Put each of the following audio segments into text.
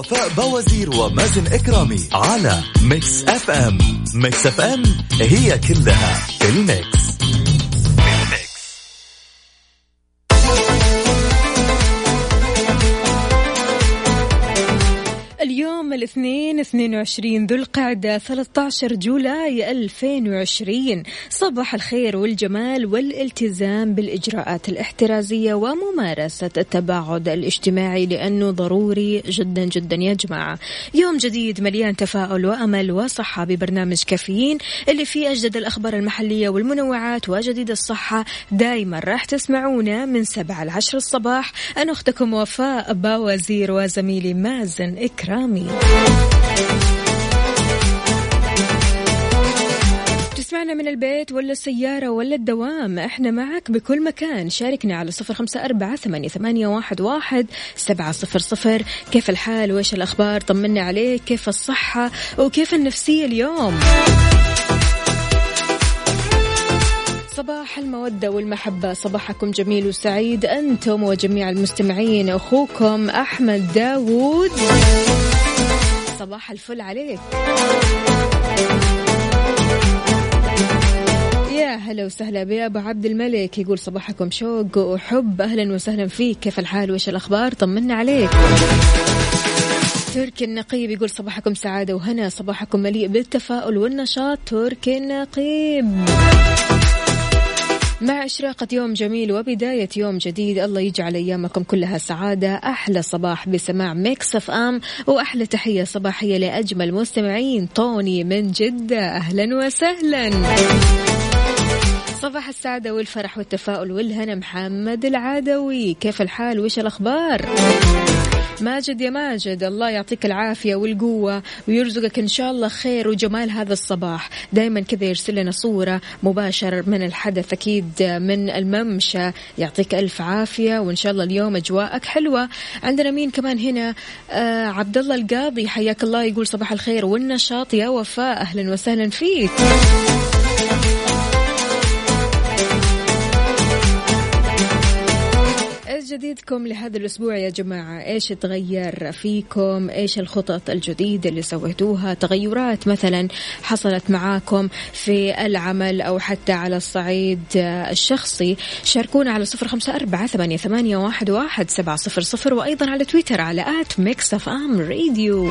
وفاء بوازير ومازن إكرامي على Mix FM Mix FM هي كلها في ال mix. الاثنين 22 ذو القعدة 13 July 2020 صباح الخير والجمال والالتزام بالإجراءات الاحترازية وممارسة التباعد الاجتماعي لأنه ضروري جدا جدا يا جماعة. يوم جديد مليان تفاؤل وأمل وصحة ببرنامج كافيين اللي فيه أجدد الأخبار المحلية والمنوعات وجديد الصحة. دايما راح تسمعونا من 7 ل 10 الصباح. أنا أختكم وفاء باوزير وزميلي مازن إكرامي. تسمعنا من البيت ولا السيارة ولا الدوام؟ إحنا معك بكل مكان. شاركنا على صفر خمسة أربعة ثمانية, واحد, واحد سبعة صفر صفر. كيف الحال؟ وإيش الأخبار؟ طمنا عليك. كيف الصحة؟ وكيف النفسية اليوم؟ صباح المودة والمحبة. صباحكم جميل وسعيد أنتم وجميع المستمعين. أخوكم أحمد داوود. صباح الفل عليك. يا هلا وسهلا بأبو عبد الملك. يقول صباحكم شوق وحب. أهلا وسهلا فيك. كيف الحال؟ وإيش الأخبار؟ طمنا عليك. تركي النقيب يقول صباحكم سعادة وهنا. صباحكم مليء بالتفاؤل والنشاط. تركي النقيب. مع إشراقة يوم جميل وبداية يوم جديد الله يجعل أيامكم كلها سعادة. أحلى صباح بسماع Mix FM وأحلى تحية صباحية لأجمل مستمعين طوني من جدة. أهلا وسهلا. صباح السعادة والفرح والتفاؤل والهنا محمد العدوي. كيف الحال؟ وش الأخبار؟ ماجد يا ماجد الله يعطيك العافية والقوة ويرزقك إن شاء الله خير وجمال هذا الصباح. دايما كذا يرسل لنا صورة مباشر من الحدث أكيد من الممشى. يعطيك ألف عافية وإن شاء الله اليوم أجواءك حلوة. عندنا مين كمان هنا؟ آه عبد الله القاضي حياك الله يقول صباح الخير والنشاط يا وفاء أهلا وسهلا فيك. جديدكم لهذا الأسبوع يا جماعة. إيش تغير فيكم؟ إيش الخطط الجديدة اللي سويتوها؟ تغيرات مثلا حصلت معاكم في العمل أو حتى على الصعيد الشخصي. شاركونا على صفر خمسة أربعة ثمانية, ثمانية واحد, واحد سبعة صفر صفر وأيضا على تويتر على at Mix FM Radio.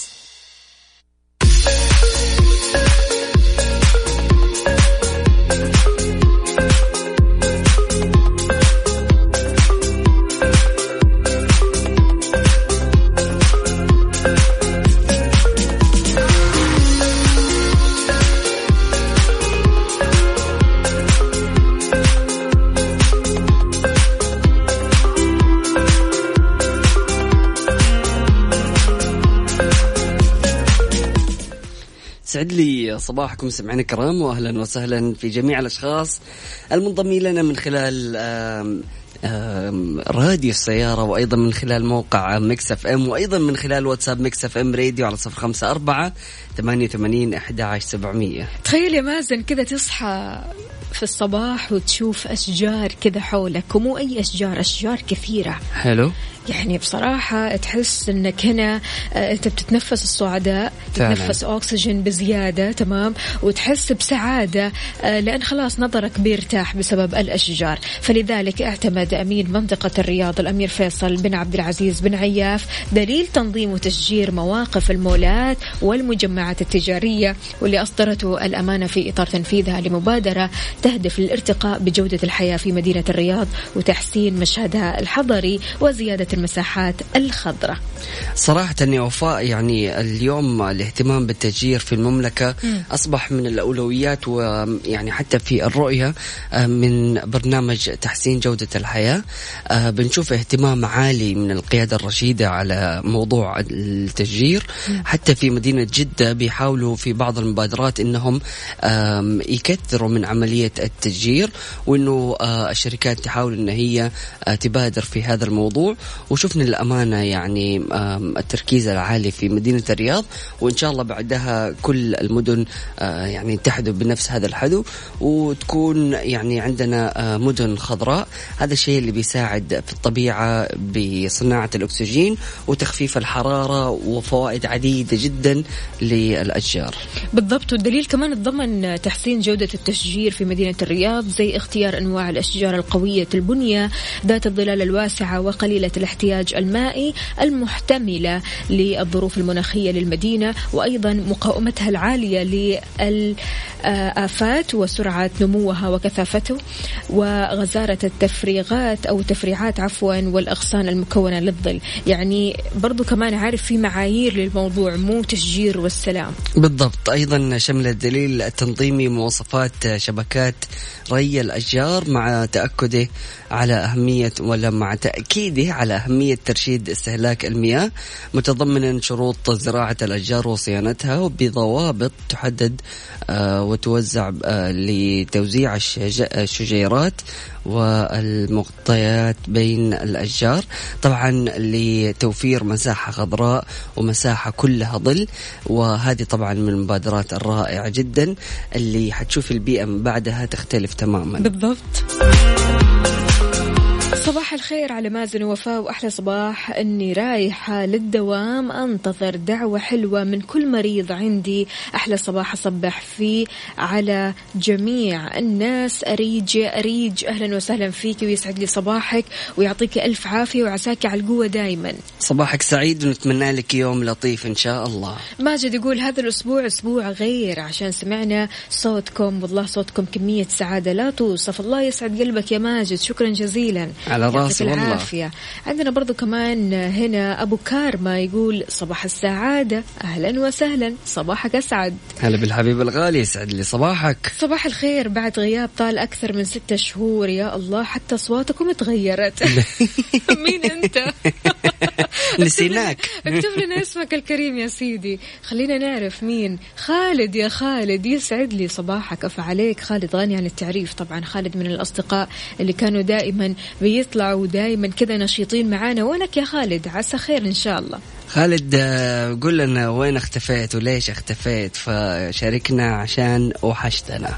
يسعد لي صباحكم سمعنا الكرام واهلا وسهلا في جميع الأشخاص المنضمين لنا من خلال آم آم راديو السيارة وأيضا من خلال موقع Mix FM وأيضا من خلال واتساب Mix FM Radio على صفر خمسة أربعة ثمانية وثمانين أحد عشر سبعمية. تخيل يا مازن كذا تصحى في الصباح وتشوف أشجار كذا حولك ومو أي أشجار أشجار كثيرة. حلو. يعني بصراحة تحس إنك هنا آه، أنت بتتنفس السعداء فعلاً. تتنفس أكسجين بزيادة تمام وتحس بسعادة آه، لأن خلاص نظرك بيرتاح بسبب الأشجار فلذلك اعتمد أمين منطقة الرياض الأمير فيصل بن عبد العزيز بن عياف دليل تنظيم وتشجير مواقف المولات والمجمعات التجارية واللي أصدرته الأمانة في إطار تنفيذها لمبادرة تهدف للارتقاء بجودة الحياة في مدينة الرياض وتحسين مشهدها الحضري وزيادة المساحات الخضراء. صراحة يا وفاء يعني اليوم الاهتمام بالتشجير في المملكة أصبح من الأولويات ويعني حتى في الرؤية آه، من برنامج تحسين جودة الحياة. آه، بنشوف اهتمام عالي من القيادة الرشيدة على موضوع التشجير. حتى في مدينة جدة بيحاولوا في بعض المبادرات أنهم يكثروا من عملية التشجير وأنه آه، الشركات تحاول أن هي تبادر في هذا الموضوع. وشفنا الأمانة يعني التركيز العالي في مدينة الرياض وإن شاء الله بعدها كل المدن آه، يعني تحدث بنفس هذا الحدو وتكون يعني عندنا آه، مدن خضراء. هذا الشيء اللي بيساعد في الطبيعة بصناعة الأكسجين وتخفيف الحرارة وفوائد عديدة جدا للأشجار. بالضبط. والدليل كمان تضمن تحسين جودة التشجير في مدينة الرياض زي اختيار أنواع الأشجار القوية البنية ذات الظلال الواسعة وقليلة الاحتياج المائي المحتملة للظروف المناخية للمدينة وأيضا مقاومتها العالية للآفات وسرعة نموها وكثافته وغزارة التفريغات أو تفريعات عفوا والأغصان المكونة للظل. يعني برضو كمان عارف في معايير للموضوع مو تشجير والسلام. بالضبط. أيضا شمل الدليل التنظيمي مواصفات شبكات ري الأشجار مع تأكده على أهمية ولا مع تأكيده على أهمية ترشيد استهلاك المياه متضمنا شروط زراعة الأشجار وصيانتها بضوابط تحدد آه، وتوزع آه، لتوزيع الشجيرات والمغطيات بين الأشجار طبعا لتوفير مساحة خضراء ومساحة كلها ظل وهذه طبعا من المبادرات الرائعة جدا اللي حتشوف البيئة من بعدها تختلف تماما. بالضبط. صباح الخير على مازن ووفاء وأحلى صباح. إني رايحة للدوام أنتظر دعوة حلوة من كل مريض عندي. أحلى صباح أصبح فيه على جميع الناس. أريج أريج أهلا وسهلا فيك ويسعد لي صباحك ويعطيك ألف عافية وعساك على القوة دائما صباحك سعيد ونتمنى لك يوم لطيف إن شاء الله. ماجد يقول هذا الأسبوع أسبوع غير عشان سمعنا صوتكم. والله صوتكم كمية سعادة. لا توصف الله يسعد قلبك يا ماجد. شكرا جزيلا. على راسي والله. العافية. عندنا برضو كمان هنا أبو كارما يقول صباح السعادة. أهلا وسهلا. صباحك أسعد. هلا بالحبيب الغالي يسعد لي صباحك. صباح الخير. بعد غياب طال أكثر من ستة شهور يا الله حتى أصواتكم تغيرت مين أنت؟ نسيناك. اكتب لنا اسمك الكريم يا سيدي. خلينا نعرف مين. خالد يا خالد يسعد لي صباحك. أف عليك. خالد غني عن التعريف طبعا. خالد من الأصدقاء اللي كانوا دائما بيطلعوا دائما كذا نشيطين معانا. وينك يا خالد عسى خير إن شاء الله. خالد قول لنا وين اختفيت وليش اختفيت؟ فشاركنا عشان وحشتنا.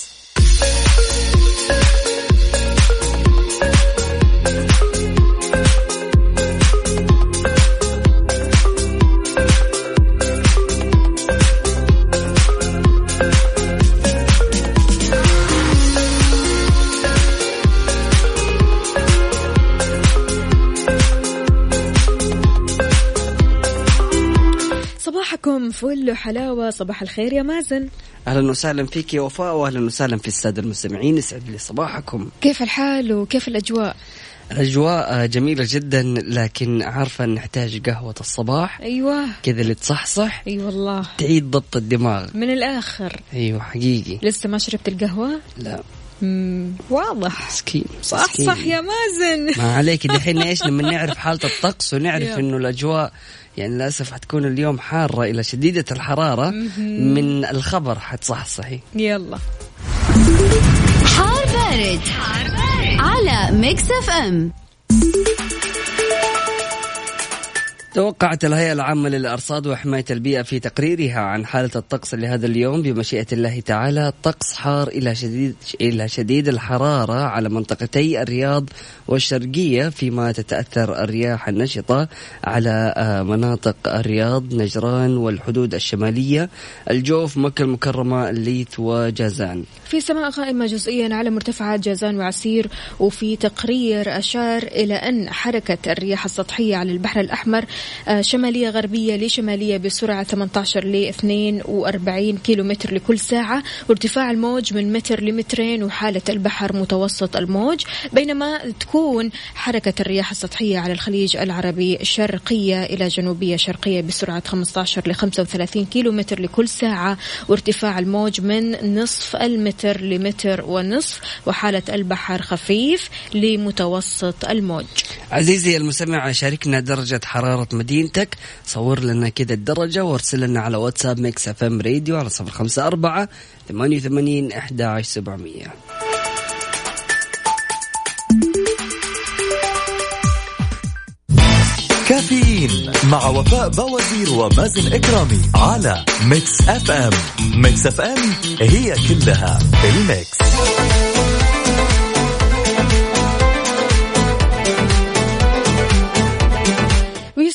صباحكم فل وحلاوة صباح الخير يا مازن. أهلا وسهلا فيك يا وفاء وأهلا وسهلا في السادة المستمعين يسعد لي صباحكم. كيف الحال وكيف الأجواء؟ الأجواء جميلة جدا لكن عارفة نحتاج قهوة الصباح. أيوة. كذا اللي تصحصح أي أيوة والله. تعيد ضبط الدماغ. من الآخر. أيوة حقيقي. لسه ما شربت القهوة؟ لا. مم. واضح. مسكين صح صح يا مازن. ما عليك دحين إيش؟ لما نعرف حالة الطقس ونعرف إنه الأجواء يعني للأسف حتكون اليوم حارة إلى شديدة الحرارة من الخبر. حتصحصحي يلا حار بارد, حار بارد. على Mix FM. توقعت الهيئة العامة للأرصاد وحماية البيئة في تقريرها عن حالة الطقس لهذا اليوم بمشيئة الله تعالى طقس حار إلى شديد إلى شديد الحرارة على منطقتي الرياض والشرقية فيما تتأثر الرياح النشطة على آه، مناطق الرياض نجران والحدود الشمالية الجوف مكة المكرمة الليث وجازان. في سماء غائمة جزئيا على مرتفعات جازان وعسير وفي تقرير أشار إلى أن حركة الرياح السطحية على البحر الأحمر شمالية غربية لشمالية بسرعة 18 ل 42 كيلو متر لكل ساعة وارتفاع الموج من متر لمترين وحالة البحر متوسط الموج بينما تكون حركة الرياح السطحية على الخليج العربي شرقية إلى جنوبية شرقية بسرعة 15 ل 35 كيلو متر لكل ساعة وارتفاع الموج من نصف المتر لمتر ونصف وحالة البحر خفيف لمتوسط الموج. عزيزي المستمع شاركنا درجة حرارة مدينتك. صور لنا كده الدرجة وارسل لنا على واتساب Mix FM Radio على صفر خمسة أربعة ثمانية وثمانين أحد عشر سبعمية. كافيين مع وفاء بوازير ومازن إكرامي على Mix FM. Mix FM هي كلها ال mix.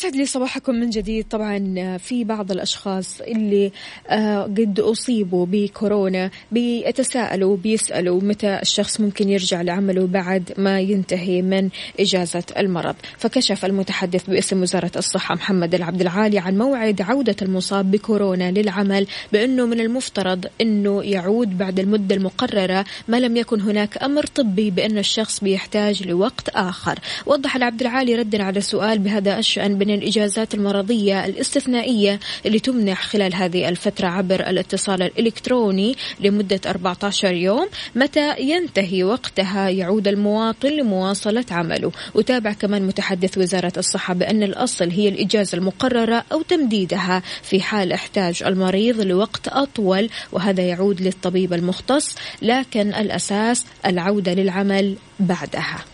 ويسعد لي صباحكم من جديد. طبعا في بعض الأشخاص اللي آه، قد أصيبوا بكورونا بيتساءلوا بيسألوا متى الشخص ممكن يرجع لعمله بعد ما ينتهي من إجازة المرض. فكشف المتحدث باسم وزارة الصحة محمد العبد العالي عن موعد عودة المصاب بكورونا للعمل بأنه من المفترض أنه يعود بعد المدة المقررة ما لم يكن هناك أمر طبي بأن الشخص بيحتاج لوقت آخر. وضح العبد العالي ردا على سؤال بهذا الشأن من الإجازات المرضية الاستثنائية اللي تمنح خلال هذه الفترة عبر الاتصال الإلكتروني لمدة 14 يوم. متى ينتهي وقتها؟ يعود المواطن لمواصلة عمله. وتابع كمان متحدث وزارة الصحة بأن الأصل هي الإجازة المقررة أو تمديدها في حال احتاج المريض لوقت أطول وهذا يعود للطبيب المختص لكن الأساس العودة للعمل بعدها.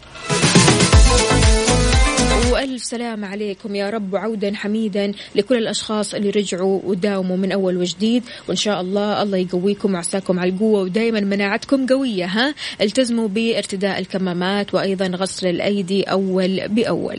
وألف سلام عليكم يا رب وعودا حميدا لكل الأشخاص اللي رجعوا وداوموا من أول وجديد. وإن شاء الله الله يقويكم وعساكم على القوة ودائما مناعتكم قوية ها؟ التزموا بارتداء الكمامات وأيضا غسل الأيدي أول بأول.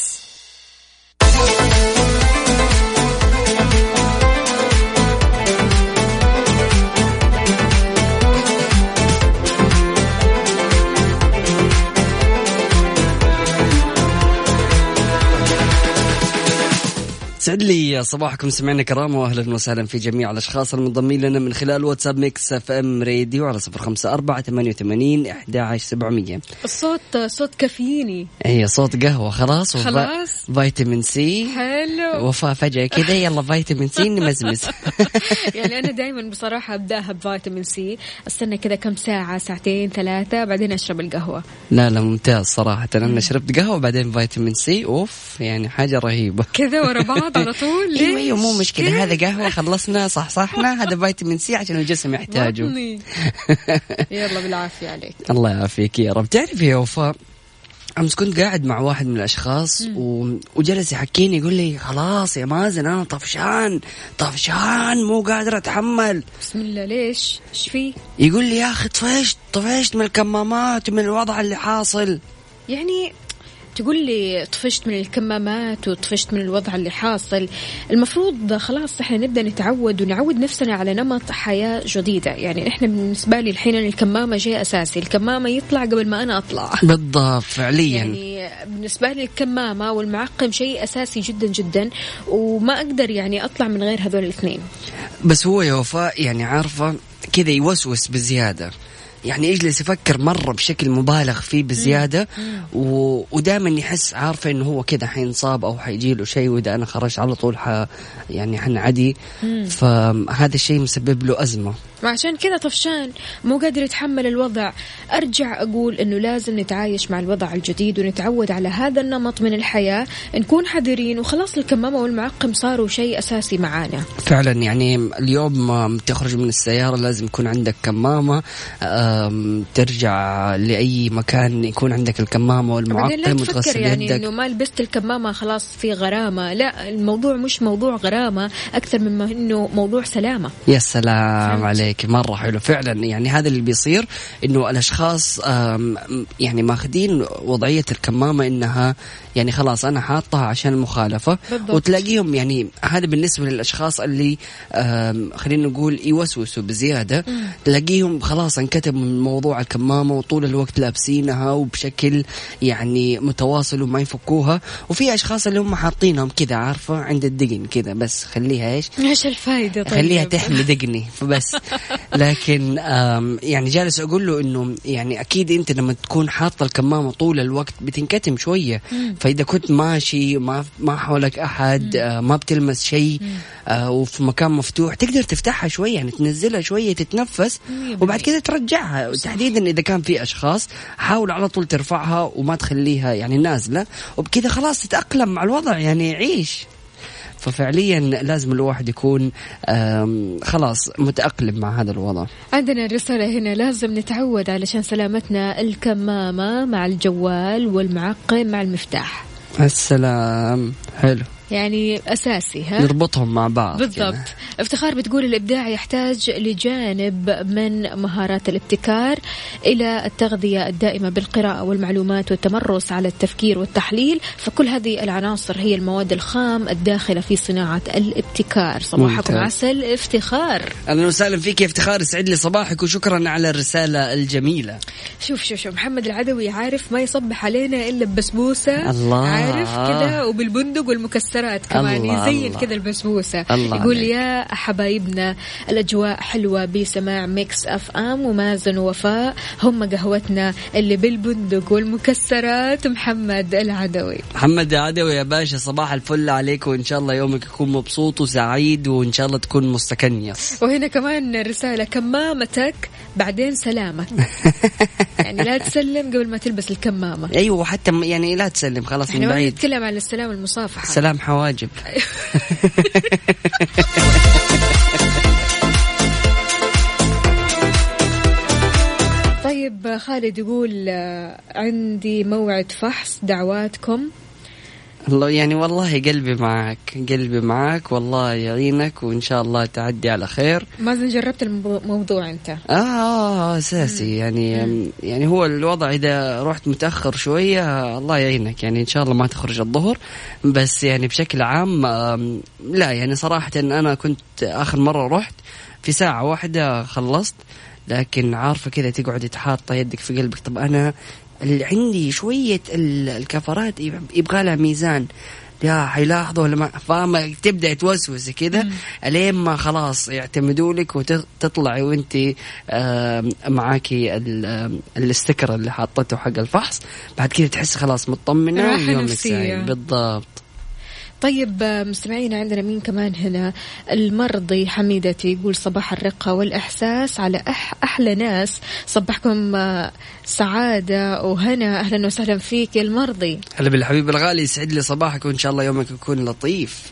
يسعد لي صباحكم سمعنا كرام واهلا وسهلا في جميع الأشخاص المنضمين لنا من خلال واتساب Mix FM Radio على صفر خمسة أربعة ثمانية وثمانين أحد عشر سبعمية. الصوت صوت كافييني. هي صوت قهوة خلاص وفا- خلاص. فيتامين سي. حلو. وفاء فجأة كذا يلا فيتامين سي نمزمز. يعني أنا دائما بصراحة أبدأها بفيتامين سي. أستنى كذا كم ساعة ساعتين ثلاثة بعدين أشرب القهوة. لا لا ممتاز صراحة. أنا شربت قهوة بعدين فيتامين سي. أوف يعني حاجة رهيبة. كذا ورا بعض. على طول؟ أيوه أيوه مو مشكلة هذا قهوة خلصنا صح صحنا هذا فيتامين سي عشان الجسم يحتاجه. يلا بالعافية عليك. الله يعافيك يا رب. تعرفي يا وفاء أمس كنت قاعد مع واحد من الأشخاص و... وجلس يحكيني يقول لي خلاص يا مازن أنا طفشان طفشان مو قادر أتحمل. بسم الله ليش؟ إيش في؟ يقول لي يا أخي طفشت طفشت من الكمامات ومن الوضع اللي حاصل. يعني تقول لي طفشت من الكمامات وطفشت من الوضع اللي حاصل. المفروض خلاص إحنا نبدأ نتعود ونعود نفسنا على نمط حياة جديدة. يعني إحنا بالنسبة لي الحين الكمامة شيء أساسي. الكمامة يطلع قبل ما أنا أطلع. بالضبط فعليا. يعني بالنسبة لي الكمامة والمعقم شيء أساسي جدا جدا وما أقدر يعني أطلع من غير هذول الاثنين. بس هو يا وفاء يعني عارفة كذا يوسوس بزيادة يعني يجلس يفكر مرة بشكل مبالغ فيه بزيادة و... ودائما يحس عارفه إنه هو كذا حينصاب أو حيجي له شيء وإذا أنا خرجت على طول ح... يعني حنعدي. فهذا الشيء مسبب له أزمة. عشان كذا طفشان مو قادر يتحمل الوضع. أرجع أقول إنه لازم نتعايش مع الوضع الجديد ونتعود على هذا النمط من الحياة. نكون حذرين وخلاص الكمامة والمعقم صاروا شيء أساسي معانا. فعلا يعني اليوم تخرج من السيارة لازم يكون عندك كمامة. ترجع لأي مكان يكون عندك الكمامة والمعقم وتغسل يعني يدك. إنه ما لبست الكمامة خلاص في غرامة. لا الموضوع مش موضوع غرامة أكثر مما إنه موضوع سلامة. يا سلام عليك عليك. مرة حلو. فعلا يعني هذا اللي بيصير إنه الأشخاص يعني ماخذين وضعية الكمامة إنها يعني خلاص أنا حاطها عشان المخالفة. بالضبط. وتلاقيهم يعني هذا بالنسبة للأشخاص اللي خلينا نقول يوسوسوا بزيادة. مم. تلاقيهم خلاص انكتب من موضوع الكمامة وطول الوقت لابسينها وبشكل يعني متواصل وما يفكوها. وفي أشخاص اللي هم حاطينهم كذا عارفة؟ عند الدقن كذا بس خليها إيش؟ إيش الفايدة طيب؟ خليها تحمي دقني فبس. لكن يعني جالس أقول له إنه يعني أكيد أنت لما تكون حاطة الكمامة طول الوقت بتنكتم شوية. فإذا كنت ماشي ما ما حولك أحد آه، ما بتلمس شيء آه، وفي مكان مفتوح تقدر تفتحها شوية يعني تنزلها شوية تتنفس وبعد كذا ترجعها. تحديدا إذا كان في أشخاص حاول على طول ترفعها وما تخليها يعني نازلة وبكذا خلاص تتأقلم مع الوضع يعني عيش. ففعليا لازم الواحد يكون خلاص متأقلم مع هذا الوضع. عندنا رسالة هنا لازم نتعود علشان سلامتنا الكمامة مع الجوال والمعقم مع المفتاح. السلام. حلو. يعني أساسي ها؟ نربطهم مع بعض بالضبط. كده. افتخار بتقول الإبداع يحتاج لجانب من مهارات الابتكار إلى التغذية الدائمة بالقراءة والمعلومات والتمرس على التفكير والتحليل فكل هذه العناصر هي المواد الخام الداخلة في صناعة الابتكار. صباحكم عسل افتخار. أهلا وسهلا فيك يا افتخار يسعد لي صباحك وشكرا على الرسالة الجميلة. شوف شوف شوف محمد العدوي عارف ما يصبح علينا إلا ببسبوسة الله. عارف كذا وبالبندق والمكسرات مكسرات كمان يزين كذا البسبوسة. الله يقول عليك. يا حبايبنا الأجواء حلوة بسماع Mix FM ومازن ووفاء هم قهوتنا اللي بالبندق والمكسرات محمد العدوي. محمد العدوي يا باشا صباح الفل عليك وإن شاء الله يومك يكون مبسوط وسعيد وإن شاء الله تكون مستكنيس وهنا كمان رسالة كمامتك بعدين سلامك يعني لا تسلم قبل ما تلبس الكمامة. أيوه حتى يعني لا تسلم خلاص من بعيد. نتكلم عن السلام المصافحة. سلام حواجب. طيب خالد يقول آه، عندي موعد فحص دعواتكم. الله يعني والله قلبي معك قلبي معك والله يعينك وإن شاء الله تعدي على خير. ما جربت الموضوع أنت. آه, آه أساسي يعني مم. يعني هو الوضع إذا رحت متأخر شوية الله يعينك يعني إن شاء الله ما تخرج الظهر. بس يعني بشكل عام لا يعني صراحة أنا كنت آخر مرة رحت في ساعة واحدة خلصت لكن عارفة كذا تقعد تحاط يدك في قلبك. طب أنا اللي عندي شوية الكفرات يبغى لها ميزان. يا حيلاحظوا ولا ما فاهمة تبدأ توسوس كذا الين ما خلاص يعتمدوا لك وتطلعي وانت معاكي الاستكر اللي حاطته حق الفحص. بعد كذا تحس خلاص مطمنة ويومك سعيد. بالضبط. طيب مستمعينا عندنا مين كمان هنا؟ المرضي حميدتي يقول صباح الرقة والإحساس على أح أحلى ناس. صبحكم آه، سعادة وهنا. أهلا وسهلا فيك المرضي. هلا بالحبيب الغالي يسعد لي صباحك وإن شاء الله يومك يكون لطيف.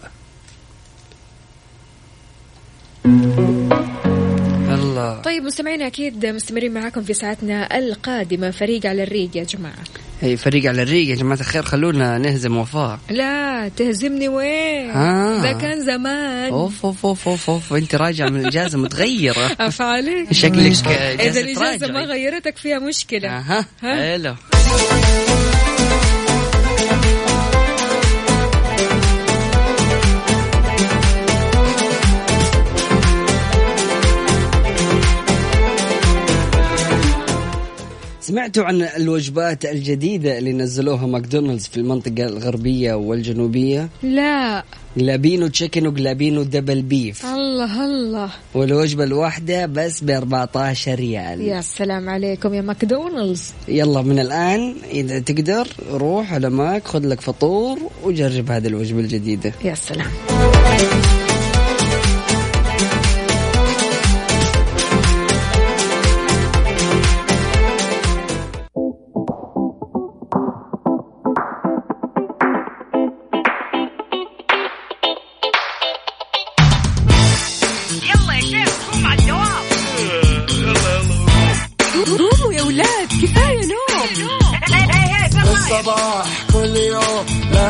الله. طيب مستمعينا أكيد مستمرين معاكم في ساعتنا القادمة. فريق على الريق يا جماعة. إي فريق على الريق يا جماعة الخير. خلونا نهزم وفاء. لا تهزمني وين؟ آه. ده كان زمان. أوف أوف أوف أوف, أوف. أنت راجع من الإجازة متغيرة. افعالك شكلك إذا الإجازة ما غيرتك فيها مشكلة. أها حلو. سمعتوا عن الوجبات الجديدة اللي نزلوها ماكدونالدز في المنطقة الغربية والجنوبية؟ لا. jalapeño chicken و jalapeño double beef الله الله. والوجبة الواحدة بس ب 14 ريال. يا سلام عليكم يا ماكدونالدز. يلا من الآن إذا تقدر روح على ماك خذ لك فطور وجرب هذه الوجبة الجديدة. يا سلام.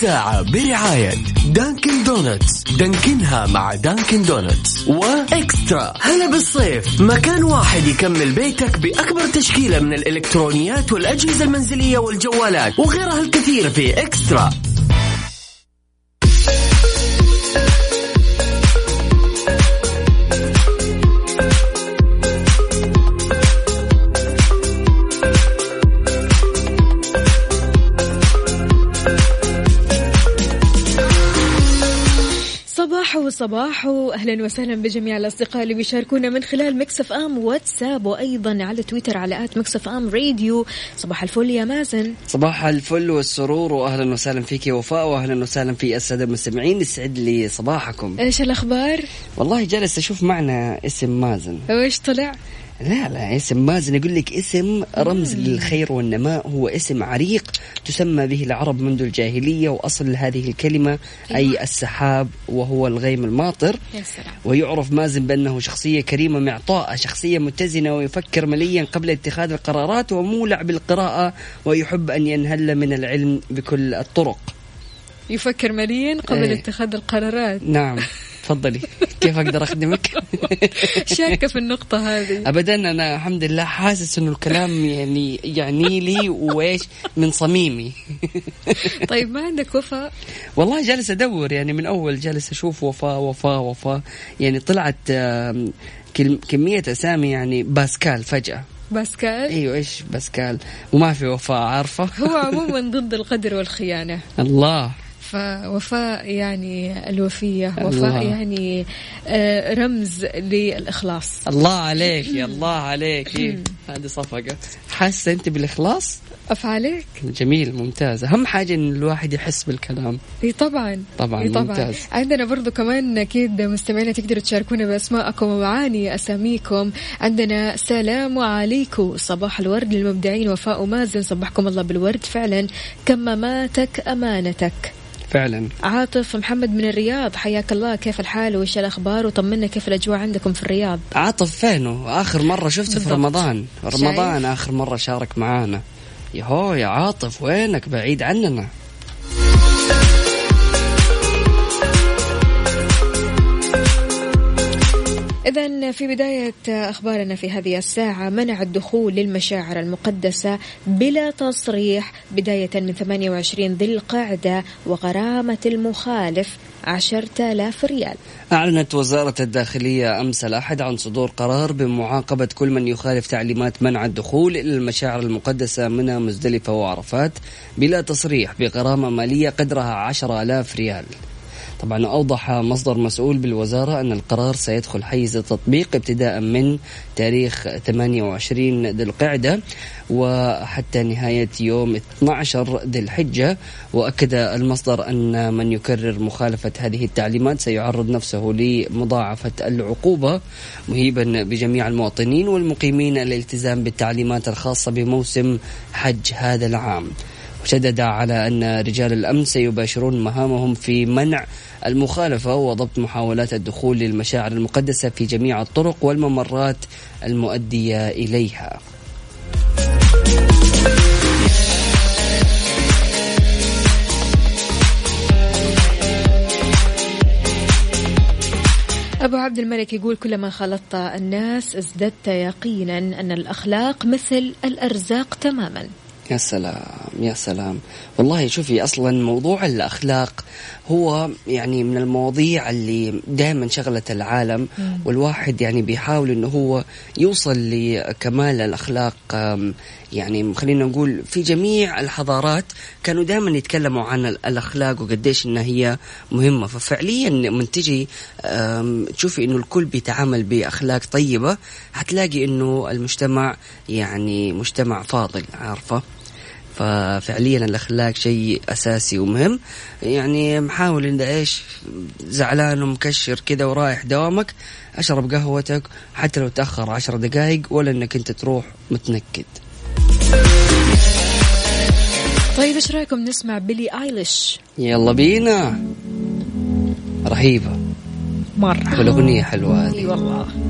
الساعة برعاية Dunkin' Donuts. Dunkin ها مع Dunkin' Donuts. و eXtra. هلا بالصيف. مكان واحد يكمل بيتك بأكبر تشكيلة من الإلكترونيات والأجهزة المنزلية والجوالات. وغيرها الكثير في eXtra. صباح صباح أهلا وسهلا بجميع الأصدقاء اللي بيشاركونا من خلال Mix FM واتساب وأيضا على تويتر على at Mix FM Radio. صباح الفل يا مازن. صباح الفل والسرور واهلا وسهلا فيك يا وفاء واهلا وسهلا في السادة المستمعين. يسعد لي صباحكم. إيش الأخبار؟ والله جالس أشوف معنا اسم مازن. وايش طلع؟ لا لا اسم مازن يقول لك اسم رمز للخير والنماء. هو اسم عريق تسمى به العرب منذ الجاهلية وأصل هذه الكلمة أي السحاب وهو الغيم الماطر. ويعرف مازن بأنه شخصية كريمة معطاءة شخصية متزنة ويفكر مليا قبل اتخاذ القرارات ومولع بالقراءة ويحب أن ينهل من العلم بكل الطرق. يفكر مليا قبل إيه. اتخاذ القرارات. نعم. تفضلي. كيف أقدر أخدمك؟ شاكة في النقطة هذه. ابدا أنا الحمد لله حاسس إنه الكلام يعني يعني لي وإيش من صميمي. طيب ما عندك وفاء؟ والله جالس أدور يعني من أول جالس أشوف وفاء وفاء وفاء. يعني طلعت كمية أسامي يعني باسكال فجأة. باسكال؟ أيوه إيش باسكال؟ وما في وفاء عارفة؟ هو عموما ضد القدر والخيانة. الله. فوفاء يعني الوفية. وفاء يعني آه، رمز للإخلاص. الله عليك يا الله عليك. إيه، هذه صفقة. حاسة أنت بالإخلاص؟ أفعالك جميل ممتاز. أهم حاجة إن الواحد يحس بالكلام. إي طبعا طبعاً، إي طبعا. ممتاز. عندنا برضو كمان أكيد مستمعينا تقدروا تشاركونا بأسماءكم ومعاني أساميكم. عندنا سلام عليكم. صباح الورد للمبدعين. وفاء ومازن صبحكم الله بالورد. فعلا كماماتك أمانتك. فعلا. عاطف محمد من الرياض حياك الله. كيف الحال؟ وإيش الأخبار؟ وطمنا كيف الأجواء عندكم في الرياض؟ عاطف فينه؟ آخر مرة شفته في بالضبط. رمضان. شايف؟ رمضان آخر مرة شارك معانا. يهو يا عاطف وينك؟ بعيد عننا. إذا في بداية أخبارنا في هذه الساعة منع الدخول للمشاعر المقدسة بلا تصريح بداية من 28 ذي القعدة وغرامة المخالف عشرة آلاف ريال. أعلنت وزارة الداخلية أمس الأحد عن صدور قرار بمعاقبة كل من يخالف تعليمات منع الدخول إلى المشاعر المقدسة منها مزدلفة وعرفات بلا تصريح بغرامة مالية قدرها عشرة آلاف ريال. طبعا أوضح مصدر مسؤول بالوزارة أن القرار سيدخل حيز التطبيق ابتداء من تاريخ 28 ذي القعدة وحتى نهاية يوم 12 ذي الحجة. وأكد المصدر أن من يكرر مخالفة هذه التعليمات سيعرض نفسه لمضاعفة العقوبة مهيبا بجميع المواطنين والمقيمين الالتزام بالتعليمات الخاصة بموسم حج هذا العام. وشدد على أن رجال الأمن سيباشرون مهامهم في منع المخالفة وضبط محاولات الدخول للمشاعر المقدسة في جميع الطرق والممرات المؤدية إليها. أبو عبد الملك يقول كلما خلطت الناس ازددت يقينا أن الأخلاق مثل الأرزاق تماما. يا سلام يا سلام. والله شوفي أصلا موضوع الأخلاق هو يعني من المواضيع اللي دائما شغلت العالم والواحد يعني بيحاول إنه هو يوصل لكمال الأخلاق يعني خلينا نقول في جميع الحضارات كانوا دائما يتكلموا عن ال- الأخلاق وقديش إنها هي مهمة. ففعليا من تجي تشوفي إنه الكل بيتعامل بأخلاق طيبة حتلاقي إنه المجتمع يعني مجتمع فاضل عارفة؟ ففعليا الاخلاق شيء أساسي ومهم. يعني محاول ان إيش زعلان ومكشر كذا ورايح دوامك أشرب قهوتك حتى لو تأخر عشر دقائق ولا إنك أنت تروح متنكد. طيب إيش رأيكم نسمع بيلي آيليش؟ يلا بينا. رهيبة. مرة. والأغنية حلوة هذه. والله.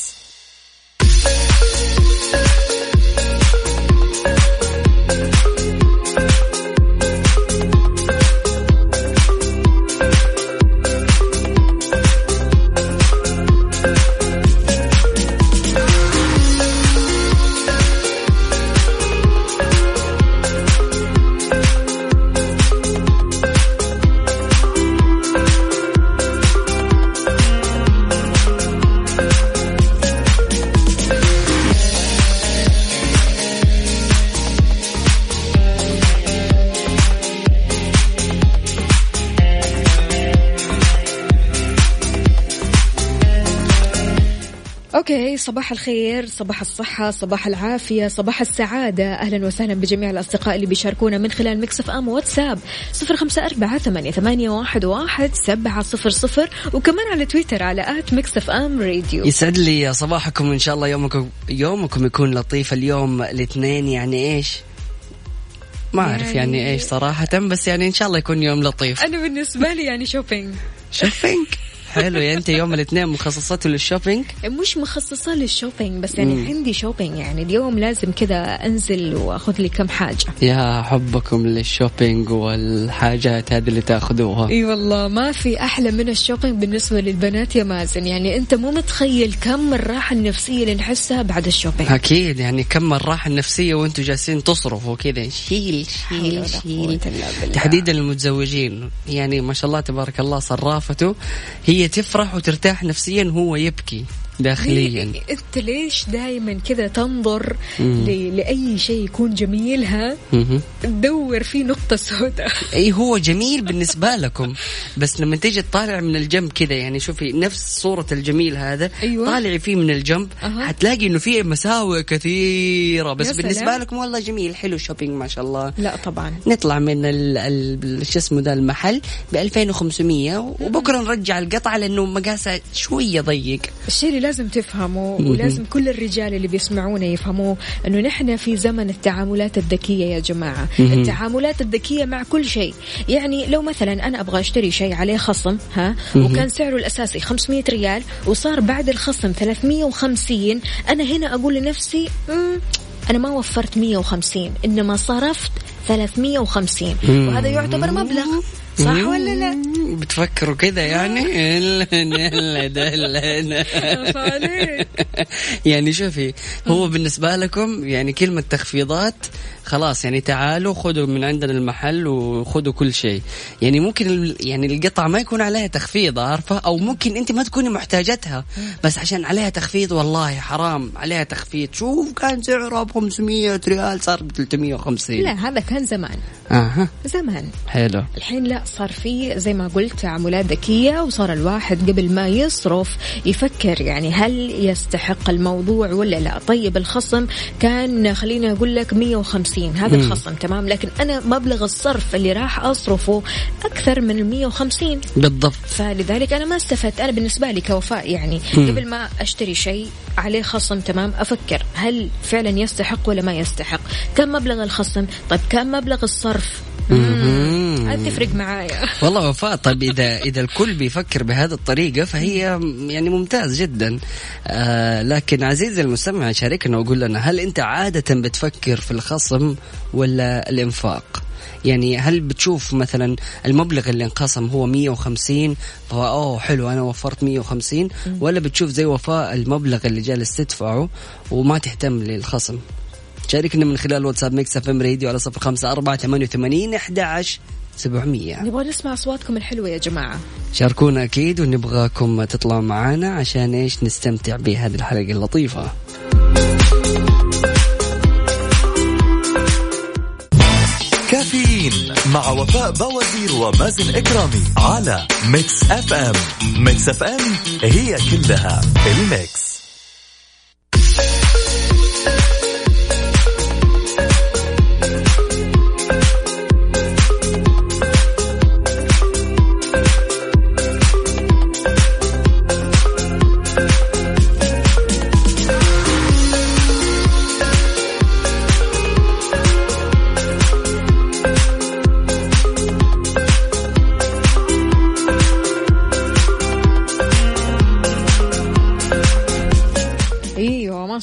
okay صباح الخير صباح الصحة صباح العافية صباح السعادة. أهلا وسهلا بجميع الأصدقاء اللي بيشاركونا من خلال Mix FM واتساب صفر خمسة أربعة ثمانية, ثمانية واحد, واحد سبعة صفر صفر. وكمان على تويتر على at Mix FM Radio. يسعد لي صباحكم ان شاء الله يومكم يومكم يكون لطيف اليوم الاثنين. يعني إيش؟ ما أعرف يعني, يعني- إيش صراحة بس يعني إن شاء الله يكون يوم لطيف. أنا بالنسبة لي يعني shopping shopping حلو يعني انت يوم الاثنين مخصصته لل shopping؟ مش مخصصة لل shopping بس يعني عندي shopping يعني اليوم لازم كذا أنزل وأخذ لي كم حاجة. يا حبكم لل shopping والحاجات هذه اللي تأخذوها. إي والله ما في أحلى من ال shopping بالنسبة للبنات يا مازن. يعني أنت مو متخيل كم الراحة النفسية اللي نحسها بعد ال shopping. أكيد يعني كم الراحة النفسية وأنتم جالسين تصرفوا كذا. شيل شيل شيل. تحديدا المتزوجين. يعني ما شاء الله تبارك الله صرافته هي تفرح وترتاح نفسيا وهو يبكي. داخليا انت ليش دائما كذا تنظر ل- لأي شيء يكون جميل ها. تدور فيه نقطة سوداء أي هو جميل بالنسبة لكم بس لما تيجي تطالع من الجنب كذا يعني شوفي نفس صورة الجميل هذا أيوة. طالعي فيه من الجنب أها. حتلاقي إنه فيه مساوئ كثيرة بس بالنسبة. لكم والله جميل حلو شوبينج ما شاء الله لا طبعا نطلع من ال ال شو اسمه ده المحل ب 2500 وبكرة نرجع القطعة لأنه مقاسها شوية ضيق الشيء اللي لازم تفهمه ولازم كل الرجال اللي بيسمعونا يفهموه إنه نحن في زمن التعاملات الذكية يا جماعة. التعاملات الذكية مع كل شيء. يعني لو مثلا أنا أبغى أشتري شيء عليه خصم ها وكان سعره الأساسي 500 ريال وصار بعد الخصم 350 أنا هنا أقول لنفسي "مم، أنا ما وفرت 150 إنما صرفت 350 وهذا يعتبر مبلغ. صح ولا لا؟ بتفكروا كذا يعني؟ عليك. يعني شوفي هو بالنسبة لكم يعني كلمة تخفيضات خلاص يعني تعالوا خذوا من عندنا المحل وخذوا كل شيء. يعني ممكن يعني القطعة ما يكون عليها تخفيض عارفة؟ أو ممكن أنت ما تكوني محتاجتها. بس عشان عليها تخفيض والله حرام عليها تخفيض. شوف كان سعرها ب 500 ريال صار ب 350 لا هذا كان زمان. أها. زمان. حلو. الحين لا صار في زي ما قلت تعاملات ذكية وصار الواحد قبل ما يصرف يفكر يعني هل يستحق الموضوع ولا لا. طيب الخصم كان خليني أقول لك 150 هذا مم. الخصم تمام لكن أنا مبلغ الصرف اللي راح أصرفه أكثر من ال 150 بالضبط فلذلك أنا ما استفدت أنا بالنسبة لي كوفاء يعني مم. قبل ما أشتري شيء عليه خصم تمام أفكر هل فعلا يستحق ولا ما يستحق كم مبلغ الخصم طيب كم مبلغ الصرف مهم. تفرق معايا. والله وفاء طيب إذا إذا الكل بيفكر بهذه الطريقة فهي يعني ممتاز جدا. آه لكن عزيزي المستمع شاركنا وقول لنا هل أنت عادة بتفكر في الخصم ولا الإنفاق؟ يعني هل بتشوف مثلا المبلغ اللي انقسم هو 150 فأوه حلو أنا وفرت 150 ولا بتشوف زي وفاء المبلغ اللي جالس تدفعه وما تهتم للخصم؟ شاركنا من خلال واتساب Mix FM Radio على صفر خمسة أربعة ثمانية وثمانين أحد عشر سبعمية. نبغى نسمع أصواتكم الحلوة يا جماعة. شاركونا أكيد ونبغاكم تطلعوا معنا عشان إيش؟ نستمتع بهذه الحلقة اللطيفة. كافيين مع وفاء بوازير ومازن إكرامي على Mix FM ميكس اف ام هي كلها الميكس.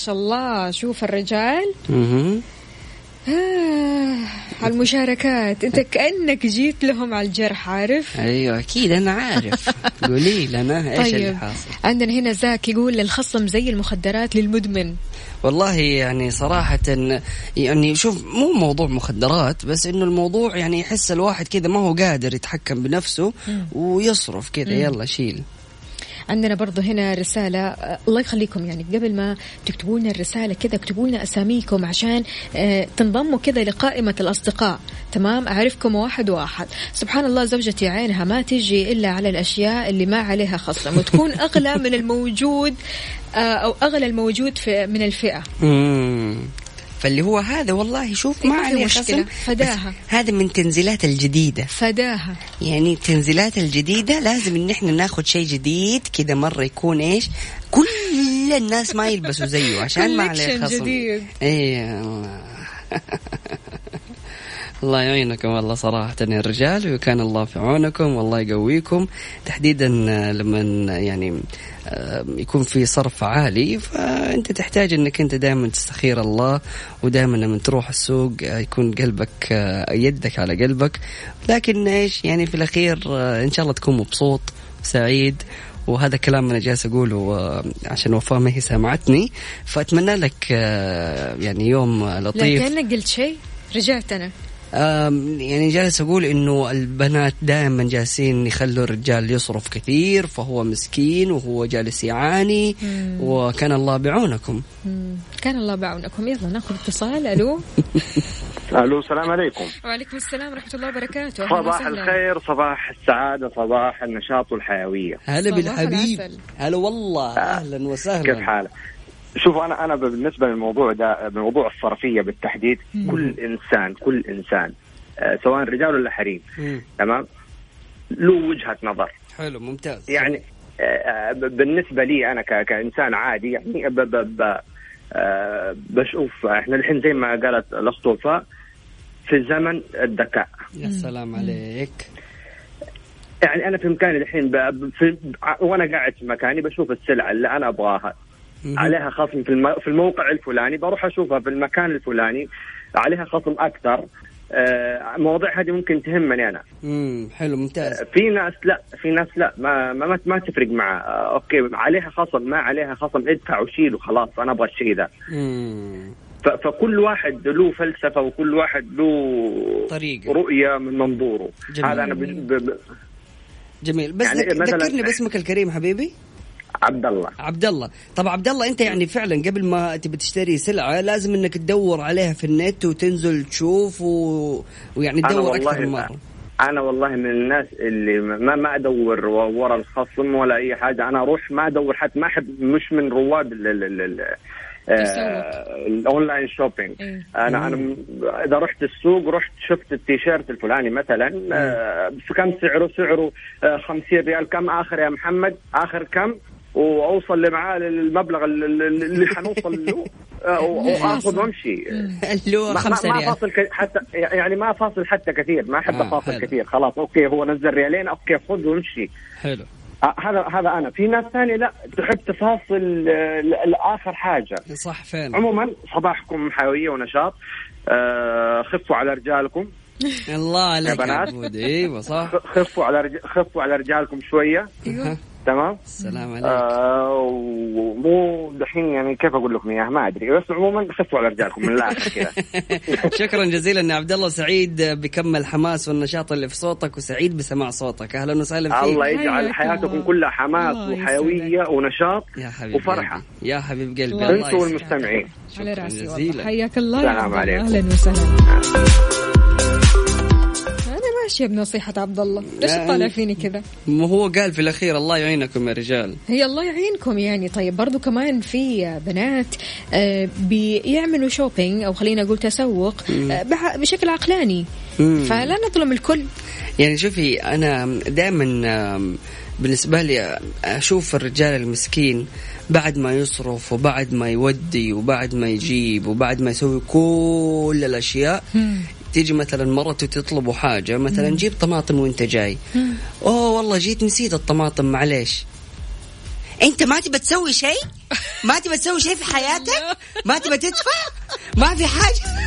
شاء الله. شوف الرجال. آه على المشاركات. انت كأنك جيت لهم على الجرح عارف؟ أيوة أكيد أنا عارف. قولي لنا اللي طيب. حاصل؟ عندنا هنا زاك يقول الخصم زي المخدرات للمدمن. والله يعني صراحة يعني شوف مو موضوع مخدرات بس إنه الموضوع يعني يحس الواحد كذا ما هو قادر يتحكم بنفسه ويصرف كذا. يلا شيل. عندنا برضو هنا رسالة آه، الله يخليكم يعني قبل ما تكتبوا لنا الرسالة كذا اكتبوا لنا أساميكم عشان آه، تنضموا كذا لقائمة الأصدقاء. تمام؟ أعرفكم واحد واحد. سبحان الله زوجتي عينها ما تجي إلا على الأشياء اللي ما عليها خصم وتكون أغلى من الموجود آه، أو أغلى الموجود في من الفئة. فاللي هو هذا والله شوف ما عليه مشكلة. خصم فداها. هذا من تنزيلات الجديدة فداها يعني التنزيلات الجديدة لازم إن إحنا ناخذ شيء جديد كذا مرة يكون إيش كل الناس ما يلبسوا زيه عشان ما عليه خصم جديد. اي الله يعينكم والله صراحة يا الرجال وكان الله في عونكم والله يقويكم. تحديدا لما يعني آه، يكون في صرف عالي فأنت تحتاج إنك أنت دائما تستخير الله ودائما لما تروح السوق آه، يكون قلبك آه، يدك على قلبك. لكن إيش يعني في الأخير آه، إن شاء الله تكون مبسوط وسعيد وهذا كلام أنا جالس أقوله آه، عشان وفاء ما هي سامعتني. فأتمنى لك آه، يعني يوم لا لطيف. كأنك قلت شيء رجعت آم، يعني جالس أقول إنه البنات دائما جالسين يخلوا الرجال يصرف كثير فهو مسكين وهو جالس يعاني وكان الله بعونكم. مم. كان الله بعونكم. يلا ناخذ اتصال. ألو. ألو السلام عليكم. وعليكم السلام ورحمة الله وبركاته. صباح. الخير صباح السعادة صباح النشاط والحيوية هلا بالحبيب. هلا والله أهلا وسهلا. كيف حالك؟ شوف أنا أنا بالنسبة للموضوع ده موضوع الصرفية بالتحديد كل انسان كل إنسان آه، سواء رجال ولا حريم مم. تمام؟ له وجهة نظر. حلو ممتاز. يعني آه، آه، بالنسبة لي أنا ك- كإنسان عادي يعني ب ب ب آه، بشوف إحنا الحين زي ما قالت الأخت وفاء في زمن الذكاء. يا سلام عليك. يعني أنا في مكاني الحين ب... ب- في... وأنا قاعد في مكاني بشوف السلعه اللي أنا أبغاها. عليها خصم في, الم... في الموقع الفلاني. بروح أشوفها في المكان الفلاني. عليها خصم أكثر. آه، مواضيع هذه ممكن تهمني أنا. امم حلو ممتاز. آه، في ناس لا في ناس لا. ما ما, ما, تفرق مع آه، okay عليها خصم ما عليها خصم ادفع وشيل وخلاص أنا أبغى الشيء ذا. فكل واحد له فلسفة وكل واحد له طريقة. رؤية من منظوره. جميل. هذا أنا ب... ب... جميل. بس يعني ذك- مثلاً- ذكرني باسمك الكريم حبيبي. عبد الله عبد الله طب عبد الله انت يعني فعلا قبل ما تبي تشتري سلعة لازم انك تدور عليها في النت وتنزل تشوف و... ويعني أنا تدور والله أكثر من مرة. أنا والله من الناس اللي ما ما أدور ورا الخصم ولا أي حاجة. أنا أروح ما أدور حتى ما أحب مش من رواد ال ال ال ال آه، ال online shopping. إيه. أنا أنا إذا رحت السوق رحت شفت التيشيرت الفلاني مثلا آه، كم سعره؟ سعره آه، 50 ريال. كم آخر يا محمد؟ آخر كم؟ وأوصل اللي معاه للمبلغ ال- ال- اللي حنوصل له. آه، وآخذ وأمشي. اللي هو ما, خمسة ما, ما ريال. فاصل. حتى يعني ما فاصل حتى كثير ما احب آه، افاصل حلو. كثير. خلاص okay هو نزل ريالين okay خذ وامشي. حلو. آه، هذا هذا أنا. في ناس ثانية لا تحب تفاصل آه، لاخر حاجة. صح فعلا. عموما صباحكم حيوية ونشاط. آه، خفوا على رجالكم. الله عليك يا بنات. إيوه صح. خفوا على رج... خفوا على رجالكم شوية. أها. تمام؟ السلام عليك. آه ومو دحين يعني كيف أقول لكم إياها؟ ما أدري بس عموما خفوا على رجالكم من الآخر كذا. شكرا جزيلا يا عبد الله. سعيد بكم الحماس والنشاط اللي في صوتك وسعيد بسماع صوتك. أهلا وسهلا فيك. الله يجعل حياتكم. كلها حماس وحيوية ونشاط يا حبيب وفرحة. قلبي. يا حبيب قلبي. أنتم يسعدك. والمستمعين. على رأسي حياك الله يا السلام عبد الله. عليكم. أهلا وسهلا. ماشيه بنصيحه عبد الله ليش لا، تطالع فيني كذا؟ ما هو قال في الأخير الله يعينكم يا رجال. هي الله يعينكم يعني. طيب برضو كمان في بنات آه، بيعملوا شوبينج أو خلينا نقول تسوق آه، بشكل عقلاني. مم. فلا نظلم الكل. يعني شوفي أنا دائما بالنسبة لي أشوف الرجال المسكين بعد ما يصرف وبعد ما يودي وبعد ما يجيب وبعد ما يسوي كل الأشياء تيجي مثلا مرته تطلبوا حاجة مثلا جيب طماطم وأنت جاي. أوه والله جيت نسيت الطماطم معليش. أنت ما تبى تسوي شيء؟ ما تبى تسوي شيء في حياتك؟ ما تبى تدفع؟ ما في حاجة؟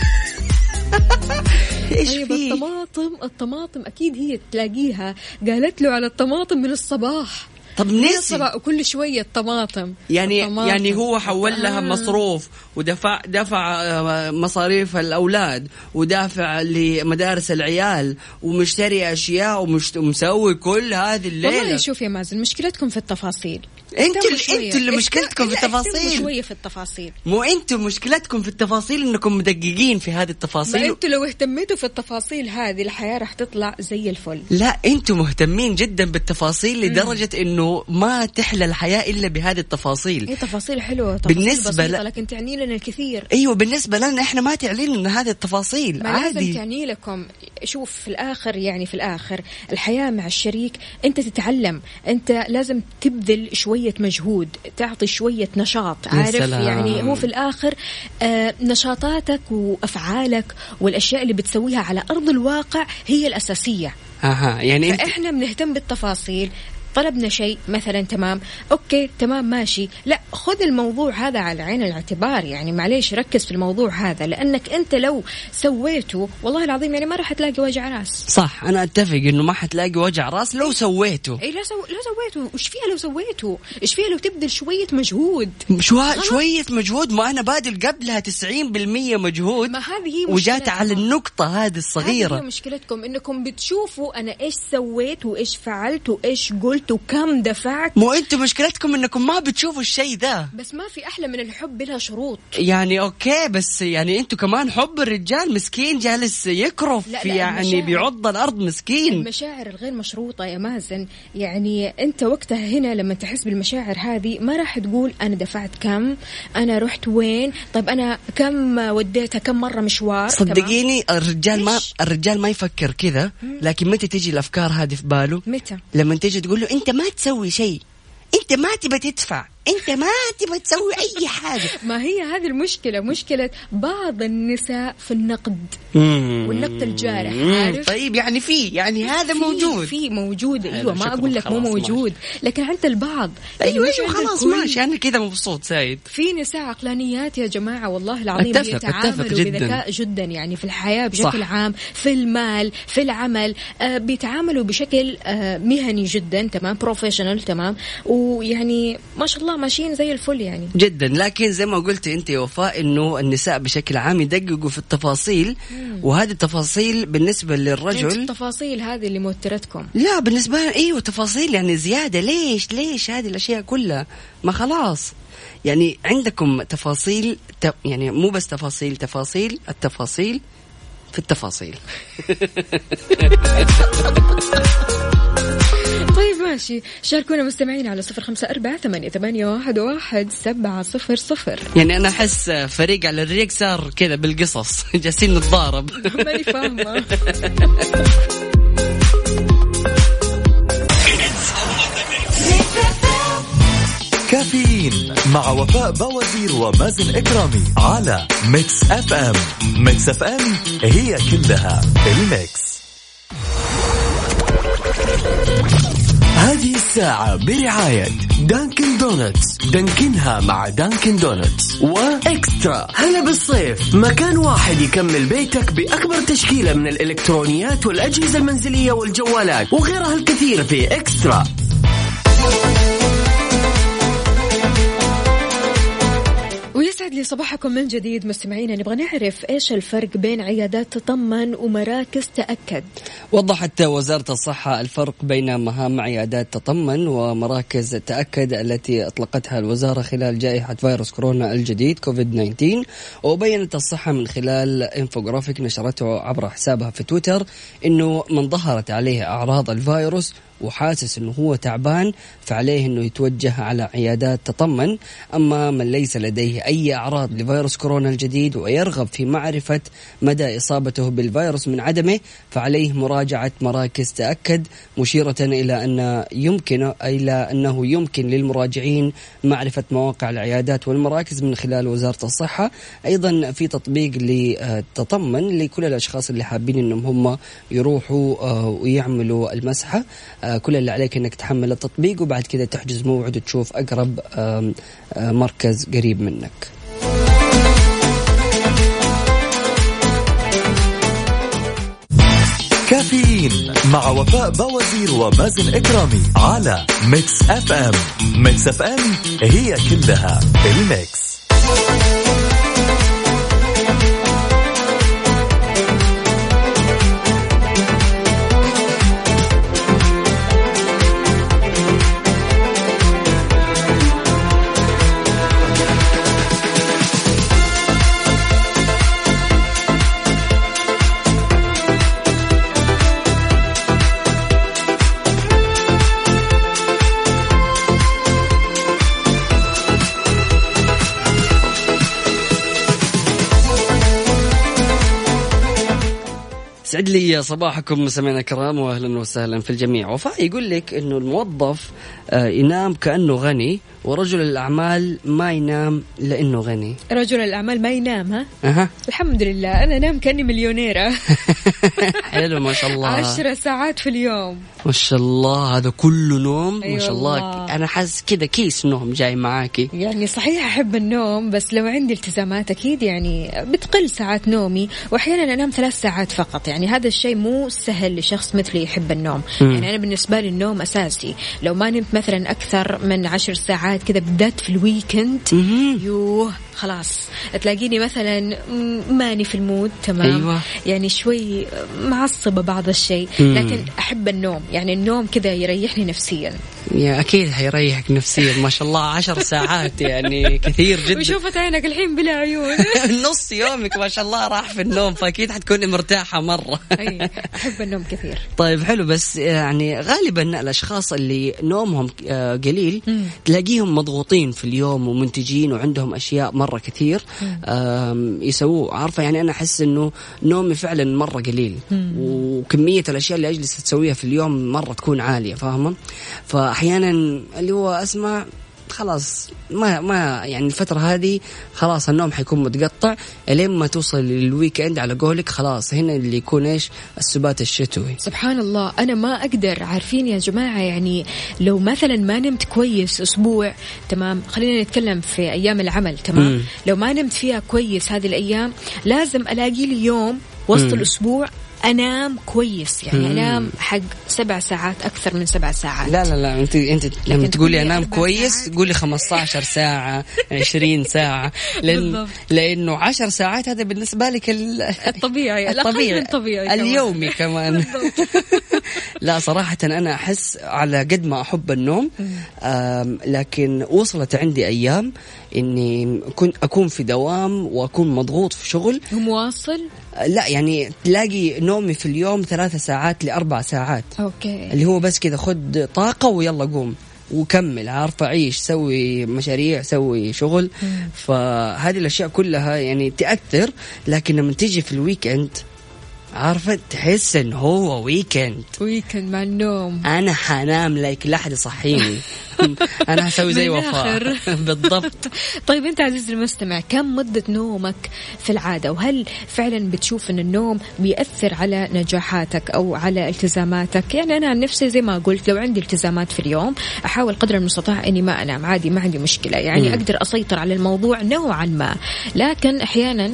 إيش طيب في الطماطم الطماطم أكيد هي تلاقيها. قالت له على الطماطم من الصباح. طب نسي وكل شوية الطماطم يعني الطماطم. يعني هو حول لها آه. مصروف ودفع دفع آه، مصاريف الأولاد ودافع لمدارس العيال ومشتري أشياء ومشت... ومسوي كل هذه والله الليلة شوف يا مازن مشكلتكم في التفاصيل إنتوا. إنتوا اللي مشكلتكم في التفاصيل؟ شوية في التفاصيل. مو إنتوا مشكلتكم في التفاصيل إنكم مدققين في هذه التفاصيل؟ إنتوا لو اهتميتوا في التفاصيل هذه الحياة راح تطلع زي الفل. لا أنتم مهتمين جدا بالتفاصيل لدرجة إنه ما تحلى الحياة إلا بهذه التفاصيل. هي تفاصيل حلوة تفاصيل بالنسبة بسيطة ل- لكن تعني لنا الكثير. أيوه بالنسبة لنا إحنا ما تعلن لنا هذه التفاصيل ما لازم عادي. تعني لكم. شوف في الآخر يعني في الآخر الحياة مع الشريك أنت تتعلم. أنت لازم تبذل شوية مجهود تعطي شوية نشاط عارف سلام. يعني هو في الآخر آه نشاطاتك وأفعالك والأشياء اللي بتسويها على أرض الواقع هي الأساسية أها يعني فإحنا بنهتم بالتفاصيل طلبنا شيء مثلا تمام okay تمام ماشي. لا خذ الموضوع هذا على عين الاعتبار يعني معليش ركز في الموضوع هذا لأنك أنت لو سويته والله العظيم يعني ما راح تلاقي وجع راس. صح أنا أتفق إنه ما حتلاقي وجع راس لو سويته. إي لا سو... لا سويته. وش فيها لو سويته؟ إيش فيها لو تبذل شوية مجهود؟ شوية شوية مجهود؟ ما أنا باذل قبلها 90% مجهود. ما هذه هي وجات. على النقطة هذه هذه هي مشكلتكم إنكم بتشوفوا أنا إيش سويت وإيش فعلت وإيش قلت وكم دفعت؟ مو أنتم مشكلتكم أنكم ما بتشوفوا الشيء ذا. بس ما في أحلى من الحب بلا شروط. يعني okay بس يعني أنتم كمان حب الرجال مسكين جالس يكرف لا، لا، يعني. بيعض الأرض مسكين. المشاعر الغير مشروطة يا مازن. يعني أنت وقتها هنا لما تحس بالمشاعر هذه ما راح تقول أنا دفعت كم أنا رحت وين طيب أنا كم وديتها كم مرة مشوار؟ صدقيني الرجال ما؟ الرجال ما يفكر كذا لكن متى تجي الأفكار هذه في باله؟ متى؟ لما تجي تقول له أنت ما تسوي شيء. أنت ما تبى تدفع. أنت ما تبى تسوي أي حاجة. ما هي هذه المشكلة؟ مشكلة بعض النساء في النقد والنقد الجارح عارف؟ طيب يعني في يعني هذا موجود. في موجود. أيوه ما أقول لك مو موجود لكن عند البعض. يعني أيوه أيوه خلاص. ماشي. أنا كذا مبسوط سعيد. في نساء عقلانيات يا جماعة والله العظيم أتفق- بيتعاملوا أتفق جداً. بذكاء جدا يعني في الحياة بشكل. صح. عام في المال في العمل آه بيتعاملوا بشكل آه مهني جدا تمام بروفيشنال تمام. ويعني ما شاء الله ماشيين زي الفل يعني. جدا. لكن زي ما قلت أنت يا وفاء إنه النساء بشكل عام يدققوا في التفاصيل وهذه التفاصيل بالنسبة للرجل التفاصيل هذه اللي موترتكم. لا بالنسبة إيوه تفاصيل يعني زيادة. ليش؟ ليش هذه الأشياء كلها؟ ما خلاص. يعني عندكم تفاصيل. يعني مو بس تفاصيل تفاصيل التفاصيل في التفاصيل. طيب ماشي. شاركونا مستمعين على صفر خمسة أربعة ثمانية, ثمانية واحد, واحد سبعة صفر صفر. يعني أنا أحس فريق على الريق صار كذا بالقصص. جالسين نتضارب. ماني فاهمة. كافيين مع وفاء بوازير ومازن إكرامي على Mix FM Mix FM هي كلها ال mix هذه الساعة برعاية Dunkin' Donuts. Dunkin ها مع Dunkin' Donuts. و eXtra. هلا بالصيف. مكان واحد يكمل بيتك بأكبر تشكيلة من الإلكترونيات والأجهزة المنزلية والجوالات وغيرها الكثير في eXtra. ويسعد لي صباحكم من جديد مستمعينا نبغى نعرف إيش الفرق بين عيادات تطمن ومراكز تأكد. وضحت وزارة الصحة الفرق بين مهام عيادات تطمن ومراكز تأكد التي أطلقتها الوزارة خلال جائحة فيروس كورونا الجديد كوفيد 19 وبينت الصحة من خلال إنفوجرافيك نشرته عبر حسابها في تويتر أنه من ظهرت عليه أعراض الفيروس وحاسس إنه هو تعبان فعليه إنه يتوجه على عيادات تطمن. أما من ليس لديه أي أعراض لفيروس كورونا الجديد ويرغب في معرفة مدى إصابته بالفيروس من عدمه فعليه مراجعة مراكز تأكد مشيرة إلى أن يمكن إلى أنه يمكن للمراجعين معرفة مواقع العيادات والمراكز من خلال وزارة الصحة. أيضا في تطبيق لتطمن لكل الأشخاص اللي حابين إنهم هم يروحوا آه، ويعملوا المسحه آه، كل اللي عليك إنك تحمل التطبيق وبعد كذا تحجز موعد وتشوف أقرب آه، مركز قريب منك. كافيين مع وفاء بوازير ومازن إكرامي على Mix FM. Mix FM هي كلها ال mix. سعد لي صباحكم مستمعينا الكرام واهلا وسهلا في الجميع. وفاء يقول لك إنه الموظف آه، ينام كأنه غني ورجل الأعمال ما ينام لأنه غني. رجل الأعمال ما ينام ها؟ أها. الحمد لله أنا نام كأني مليونيرة حلو ما شاء الله. عشرة ساعات في اليوم. ما شاء الله هذا كله نوم أي ما شاء الله والله. أنا حاسس كذا كيس نوم جاي معاكي يعني صحيح أحب النوم بس لو عندي التزامات أكيد يعني بتقل ساعات نومي وأحيانا أنام ثلاث ساعات فقط يعني هذا الشيء مو سهل لشخص مثلي يحب النوم مم. يعني أنا بالنسبة لي النوم أساسي لو ما نمت مثلا أكثر من عشر ساعات كذا بالذات في ال weekend. يوه خلاص. تلاقيني مثلا ماني في ال mood تمام؟ أيوة. يعني شوي معصبة بعض الشيء. لكن أحب النوم. يعني النوم كذا يريحني نفسيا. يا أكيد حيريحك نفسيا. ما شاء الله عشر ساعات يعني كثير جدا. وشوفت عينك الحين بلا عيون. نص يومك ما شاء الله راح في النوم فأكيد حتكوني مرتاحة مرة. أي أحب النوم كثير. طيب حلو. بس يعني غالبا الأشخاص اللي نومهم آه، قليل. تلاقيهم مضغوطين في اليوم ومنتجين وعندهم أشياء مرة كثير يسووه. عارفة يعني أنا أحس إنه نومي فعلا مرة قليل. وكمية الأشياء اللي أجلس أسويها في اليوم مرة تكون عالية فاهمة؟ فاحيانا اللي هو أسمع خلاص ما ما يعني الفترة هذه خلاص النوم حيكون متقطع لين ما توصل لل weekend على قولك خلاص هنا اللي يكون إيش؟ السبات الشتوي. سبحان الله. أنا ما أقدر عارفين يا جماعة يعني لو مثلا ما نمت كويس أسبوع تمام؟ خلينا نتكلم في أيام العمل تمام؟ مم. لو ما نمت فيها كويس هذه الأيام لازم ألاقي لي يوم وسط مم. الأسبوع أنام كويس يعني أنام حق سبع ساعات أكثر من سبع ساعات. لا لا لا انت أنت لما تقولي أنام كويس. قولي 15 ساعة 20 ساعة. لأن بالضبط. لأنه 10 ساعات هذا بالنسبة لك ال- الطبيعي الأقل من طبيعي كمان. اليومي كمان. لا صراحة أنا أحس على قد ما أحب النوم لكن وصلت عندي أيام إني كنت أكون في دوام وأكون مضغوط في شغل. مواصل لا يعني تلاقي نومي في اليوم ثلاثة ساعات لأربع ساعات. أوكي. اللي هو بس كذا خد طاقة ويلا قوم. وكمل عارفة عيش سوي مشاريع سوي شغل. فهذه الأشياء كلها يعني تأثر لكن لما تيجي في ال weekend عارفة تحس إن هو weekend weekend مع النوم. أنا حنام like لا أحد يصحيني أنا هسوي زي وفاء. بالضبط. طيب أنت عزيزي المستمع كم مدة نومك في العادة؟ وهل فعلا بتشوف إن النوم بيأثر على نجاحاتك أو على التزاماتك؟ يعني أنا عن نفسي زي ما قلت لو عندي التزامات في اليوم أحاول قدر المستطاع إني ما أنام. عادي ما عندي مشكلة. يعني مم. أقدر أسيطر على الموضوع نوعا ما. لكن أحيانا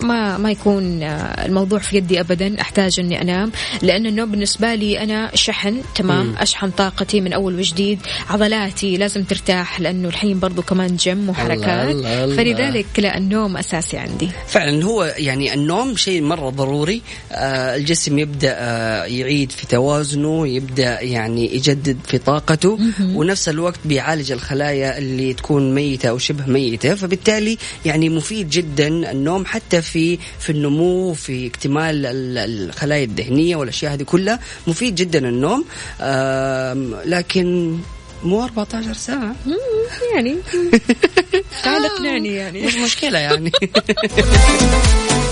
ما ما يكون آه، الموضوع في يدي ابدا أحتاج إني أنام لأن النوم بالنسبة لي أنا شحن تمام؟ أشحن طاقتي من أول وجديد. عضلاتي لازم ترتاح لأنه الحين برضو كمان جيم وحركات. الله الله. فلذلك لا النوم أساسي عندي. فعلا هو يعني النوم شيء مرة ضروري. آه الجسم يبدأ آه يعيد في توازنه يبدأ يعني يجدد في طاقته ونفس الوقت بيعالج الخلايا اللي تكون ميتة أو شبه ميتة. فبالتالي يعني مفيد جدا النوم حتى في في النمو في اكتمال ال- الخلايا الدهنية والأشياء هذه كلها مفيد جدا النوم. لكن مو 14 ساعة. يعني. تعال اقنعني يعني. مش مشكلة يعني.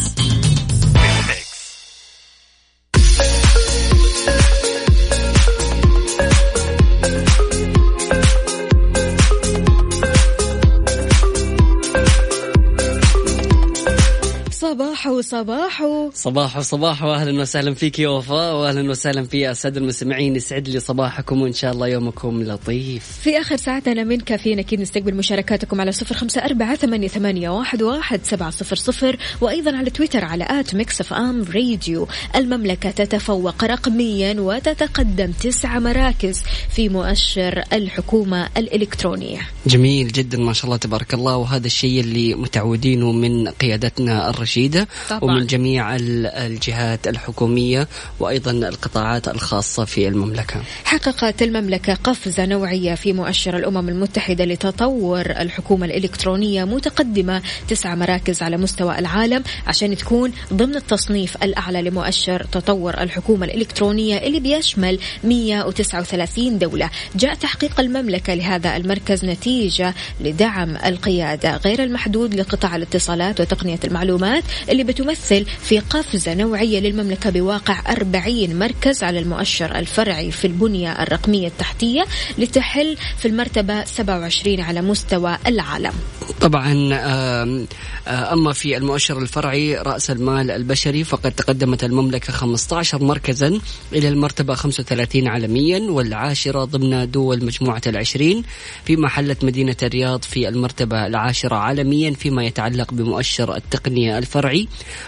صباحو صباحو صباح وصباح واهلا وسهلا فيك يا وفاء واهلا وسهلا في الساده المستمعين. يسعد لي صباحكم وإن شاء الله يومكم لطيف. في آخر ساعتنا من كافيين أكيد نستقبل مشاركاتكم على صفر خمسة أربعة ثمانية, ثمانية واحد, واحد سبعة صفر صفر وأيضا على تويتر على at Mix FM Radio. المملكة تتفوق رقميا وتتقدم تسع مراكز في مؤشر الحكومة الإلكترونية جميل جدا ما شاء الله تبارك الله. وهذا الشيء اللي متعودينه من قيادتنا الرشيدة طبعاً. ومن جميع ال- الجهات الحكومية وأيضا القطاعات الخاصة في المملكة حققت المملكة قفزة نوعية في مؤشر الأمم المتحدة لتطور الحكومة الإلكترونية متقدمة تسع مراكز على مستوى العالم عشان تكون ضمن التصنيف الأعلى لمؤشر تطور الحكومة الإلكترونية اللي بيشمل 139 دولة جاء تحقيق المملكة لهذا المركز نتيجة لدعم القيادة غير المحدود لقطاع الاتصالات وتقنية المعلومات اللي بتمثل في قفزة نوعية للمملكة بواقع 40 مركز على المؤشر الفرعي في البنية الرقمية التحتية لتحل في المرتبة 27 على مستوى العالم. طبعا آه، أما في المؤشر الفرعي رأس المال البشري فقد تقدمت المملكة 15 مركزا إلى المرتبة 35 عالميا والعاشرة ضمن دول مجموعة العشرين فيما حلت مدينة الرياض في المرتبة العاشرة عالميا فيما يتعلق بمؤشر التقنية الفنية الفرعي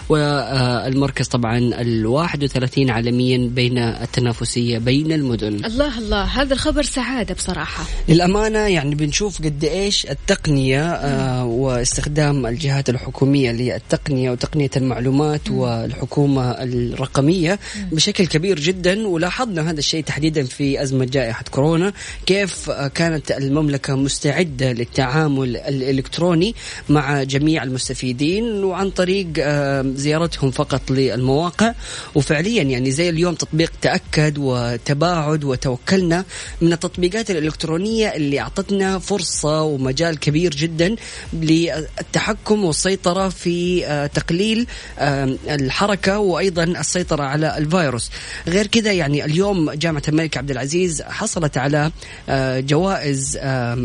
والمركز طبعا ال 31 عالميا بين التنافسية بين المدن. الله الله هذا الخبر سعادة بصراحة. للأمانة يعني بنشوف قد إيش التقنية آه واستخدام الجهات الحكومية للتقنية وتقنية المعلومات والحكومة الرقمية بشكل كبير جدا. ولاحظنا هذا الشيء تحديدا في أزمة جائحة كورونا كيف آه، كانت المملكة مستعدة للتعامل الإلكتروني مع جميع المستفيدين وعن طريق آه، زيارتهم فقط للمواقع. وفعليا يعني زي اليوم تطبيق تأكد وتباعد وتوكلنا من التطبيقات الإلكترونية اللي أعطتنا فرصة ومجال كبير جدا للتحكم والسيطرة في آه، تقليل آه، الحركة وأيضا السيطرة على الفيروس. غير كذا يعني اليوم جامعة الملك عبد العزيز حصلت على جوائز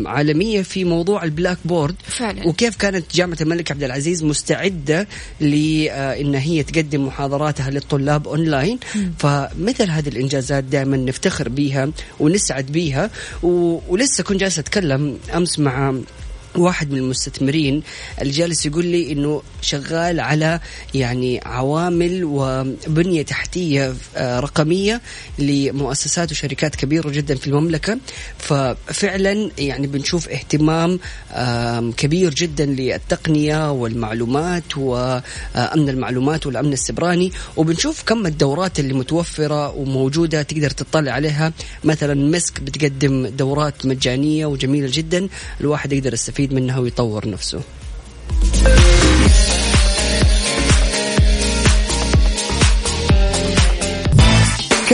عالمية في موضوع ال Blackboard. فعلا. وكيف كانت جامعة الملك عبد العزيز مستعدة لأن هي تقدم محاضراتها للطلاب أونلاين. فمثل هذه الإنجازات دائما نفتخر بها ونسعد بها ولسه كنت جالس أتكلم أمس مع واحد من المستثمرين. اللي جالس يقول لي إنه شغال على يعني عوامل وبنية تحتية آه، رقمية لمؤسسات وشركات كبيرة جدا في المملكة. ففعلا يعني بنشوف اهتمام كبير جدا للتقنية والمعلومات وأمن المعلومات والأمن السبراني. وبنشوف كم الدورات اللي متوفرة وموجودة تقدر تطلع عليها. مثلا مسك بتقدم دورات مجانية وجميلة جدا. الواحد يقدر يستفيد منها ويطور نفسه.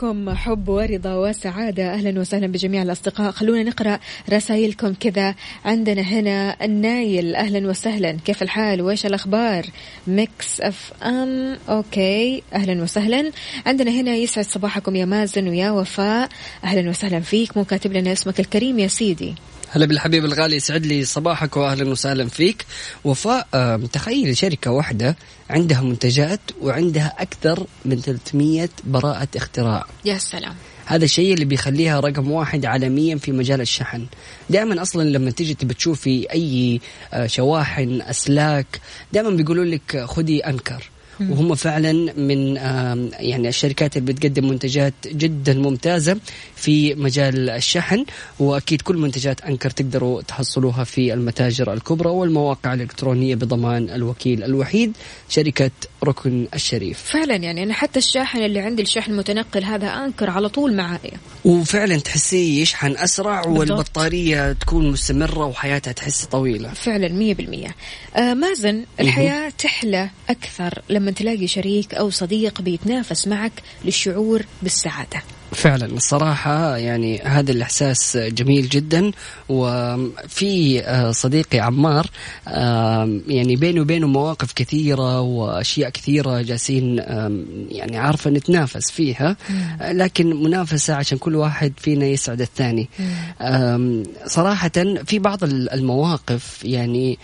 صباحكم حب ورضا وسعادة. أهلا وسهلا بجميع الأصدقاء. خلونا نقرأ رسائلكم كذا. عندنا هنا النايل. أهلا وسهلا. كيف الحال؟ وإيش الأخبار؟ Mix FM. Okay. أهلا وسهلا. عندنا هنا يسعد صباحكم يا مازن ويا وفاء. أهلا وسهلا فيك. مو كاتب لنا اسمك الكريم يا سيدي. هلا بالحبيب الغالي يسعد لي صباحك واهلا وسهلا فيك. وفاء تخيل شركة واحدة عندها منتجات وعندها أكثر من 300 براءة اختراع. يا سلام. هذا الشيء اللي بيخليها رقم واحد عالميا في مجال الشحن. دائما أصلا لما تيجي تبي تشوفي أي آه، شواحن أسلاك دائما بيقولوا لك خذي أنكر. وهم فعلا من يعني الشركات اللي بتقدم منتجات جدا ممتازة. في مجال الشحن وأكيد كل منتجات أنكر تقدروا تحصلوها في المتاجر الكبرى والمواقع الإلكترونية بضمان الوكيل الوحيد شركة ركن الشريف. فعلا يعني أنا حتى الشاحن اللي عندي الشحن المتنقل هذا أنكر على طول معايا وفعلا تحسيه يشحن أسرع بالضبط. والبطارية تكون مستمرة وحياتها تحس طويلة. فعلا مية بالمية. آه مازن الحياة تحلى أكثر لما تلاقي شريك أو صديق بيتنافس معك للشعور بالسعادة. فعلا. الصراحة يعني هذا الإحساس جميل جدا. وفي آه، صديقي عمار يعني بيني وبينه مواقف كثيرة وأشياء كثيرة جالسين يعني عارفة نتنافس فيها. لكن منافسة عشان كل واحد فينا يسعد الثاني. صراحة في بعض المواقف يعني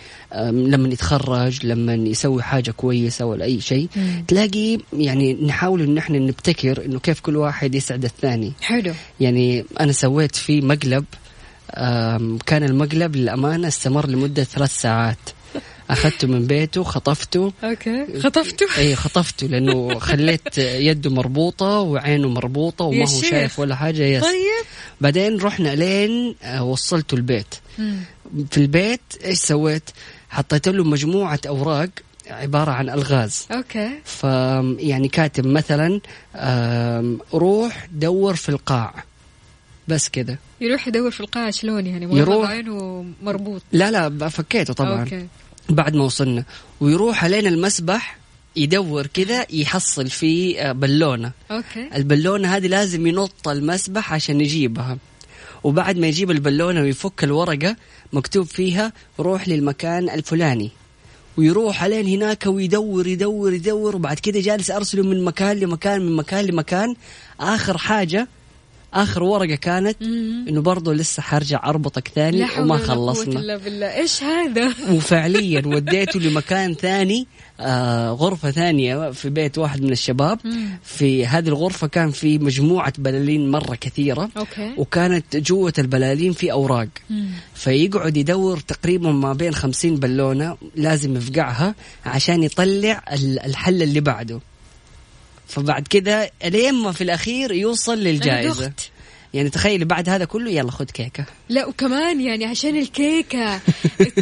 لما يتخرج لما يسوي حاجة كويسة ولا أي شيء تلاقي يعني نحاول إن إحنا نبتكر إنه كيف كل واحد يسعد الثاني. حلو. يعني أنا سويت فيه مقلب كان المقلب للأمانة استمر لمدة ثلاث ساعات. أخذته من بيته خطفته. Okay. خطفته؟ اي خطفته لأنه خليت يده مربوطة وعينه مربوطة وما هو شايف ولا حاجة. Yes. طيب. بعدين رحنا لين آه، وصلته البيت. في البيت إيش سويت؟ حطيت له مجموعة أوراق. عبارة عن ألغاز. Okay. ف يعني كاتب مثلا روح دور في القاع. بس كذا يروح يدور في القاع شلون يعني؟ يروح عينه مربوط. لا لا فكيته طبعا. Okay. بعد ما وصلنا. ويروح علينا المسبح يدور كذا يحصل في آه، بالونه okay. البالونة هذه لازم ينط المسبح عشان يجيبها. وبعد ما يجيب البالونة ويفك الورقة مكتوب فيها روح للمكان الفلاني. ويروح علين هناك ويدور يدور يدور وبعد كده جالس أرسله من مكان لمكان من مكان لمكان. آخر حاجة آخر ورقة كانت إنه برضه لسه حرجع أربطك ثاني لا وما خلصنا. إلا بالله. إيش هذا؟ وفعليا وديته لمكان ثاني. غرفة ثانية في بيت واحد من الشباب. في هذه الغرفة كان في مجموعة بلالين مرة كثيرة. أوكي. وكانت جوة البلالين في أوراق. فيقعد يدور تقريبا ما بين خمسين بالونة لازم يفقعها عشان يطلع ال- الحل اللي بعده. فبعد كده لين ما في الأخير يوصل للجائزة. يعني تخيل بعد هذا كله يلا خذ كيكة. لا وكمان يعني عشان الكيكة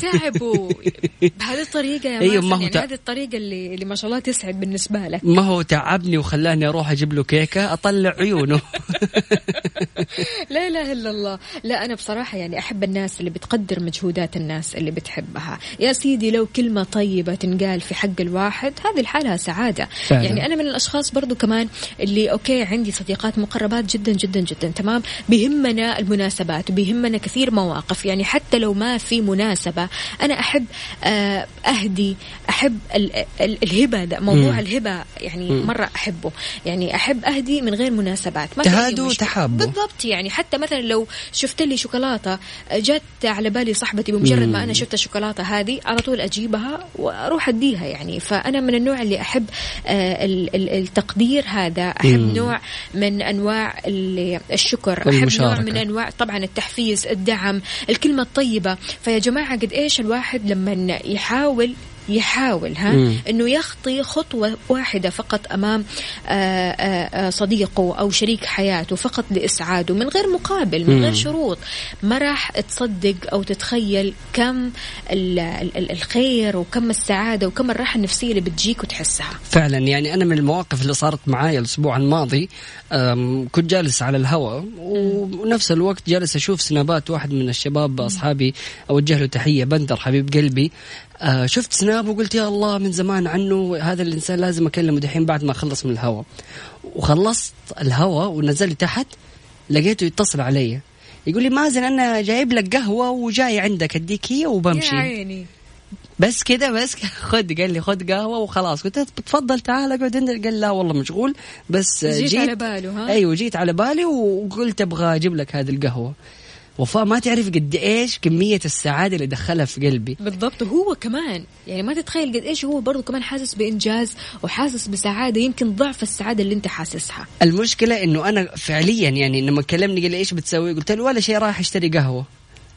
تعبوا بهذه الطريقة يا أيوة، ما هو يعني تع- هذه الطريقة اللي, اللي ما شاء الله تسعد بالنسبة لك. ما هو تعبني وخلاني أروح أجيب له كيكة؟ أطلع عيونه. لا إله إلا الله. لا أنا بصراحة يعني أحب الناس اللي بتقدر مجهودات الناس اللي بتحبها. يا سيدي لو كلمة طيبة تنقال في حق الواحد هذه لحالها سعادة. فعلا. يعني أنا من الأشخاص برضو كمان اللي أوكي عندي صديقات مقربات جدا جدا جدا تمام؟ بيهمنا المناسبات وبيهمنا كثير مواقف يعني حتى لو ما في مناسبة أنا أحب آه، أهدي أحب ال- ال- الهبة ده موضوع مم. الهبة يعني مرة أحبه يعني أحب أهدي من غير مناسبات ما تهادوا مشكلة. وتحابوا. بالضبط يعني حتى مثلا لو شفت لي شوكولاتة جت على بالي صاحبتي بمجرد ما أنا شفت الشوكولاتة هذه على طول أجيبها وأروح أديها يعني فأنا من النوع اللي أحب آه، ال- ال- التقدير هذا أحب مم. نوع من أنواع ال- الشكر والمشاركة. نوع من أنواع طبعا التحفيز الدعم الكلمة الطيبة فيا جماعة قد إيش الواحد لما يحاول يحاول ها مم. إنه يخطي خطوة واحدة فقط أمام آه، آه، آه، صديقه أو شريك حياته فقط لإسعاده من غير مقابل من غير. شروط ما راح تصدق أو تتخيل كم ال- ال- الخير وكم السعادة وكم الراحة النفسية اللي بتجيك وتحسها فعلا يعني أنا من المواقف اللي صارت معايا الأسبوع الماضي كنت جالس على الهواء ونفس الوقت جالس أشوف سنابات واحد من الشباب أصحابي أوجه له تحية بندر حبيب قلبي آه، شفت سناب وقلت يا الله من زمان عنه هذا الإنسان لازم أكلمه دحين بعد ما اخلص من الهواء وخلصت الهواء ونزلت تحت لقيته يتصل علي. يقول لي مازن أنا جايب لك قهوة وجاي عندك أديك هي وبمشي. يا عيني. بس كده بس خد قال لي خد قهوة وخلاص. قلت له تفضل تعال اقعد عندك. قال لا والله مشغول بس جيت على باله، ها؟ أيوه جيت على بالي وقلت أبغى أجيب لك هذه القهوة. وفاء ما تعرف قد إيش كمية السعادة اللي دخلها في قلبي. بالضبط. هو كمان يعني ما تتخيل قد إيش هو برضه كمان حاسس بإنجاز وحاسس بسعادة يمكن ضعف السعادة اللي أنت حاسسها. المشكلة إنه أنا فعليا يعني لما كلمني قال لي إيش بتسوي قلت له ولا شيء رايح أشتري قهوة.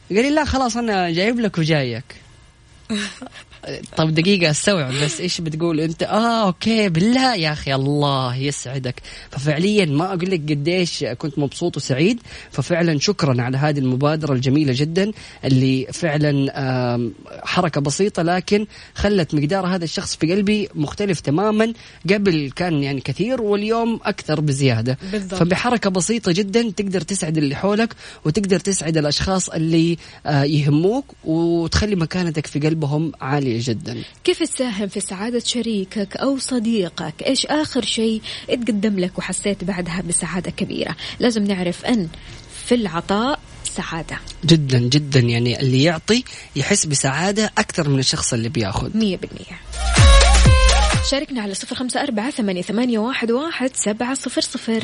قال لي لا خلاص أنا جايب لك وجايك. طب دقيقة استوعب بس إيش بتقول أنت؟ آه أوكي بالله يا أخي الله يسعدك. ففعليا ما أقول لك قديش كنت مبسوط وسعيد. ففعلا شكرا على هذه المبادرة الجميلة جدا اللي فعلا حركة بسيطة لكن خلت مقدار هذا الشخص في قلبي مختلف تماما قبل كان يعني كثير واليوم أكثر بزيادة. بالضبط. فبحركة بسيطة جدا تقدر تسعد اللي حولك وتقدر تسعد الأشخاص اللي آه، يهموك وتخلي مكانتك في قلبهم عالية. جدا. كيف تساهم في سعادة شريكك أو صديقك؟ إيش آخر شيء اتقدم لك وحسيت بعدها بسعادة كبيرة؟ لازم نعرف أن في العطاء سعادة. جدا جدا. يعني اللي يعطي يحس بسعادة أكثر من الشخص اللي بياخذ. مية بالمية. شاركنا على صفر خمسة أربعة ثمانية, ثمانية واحد, واحد سبعة صفر صفر.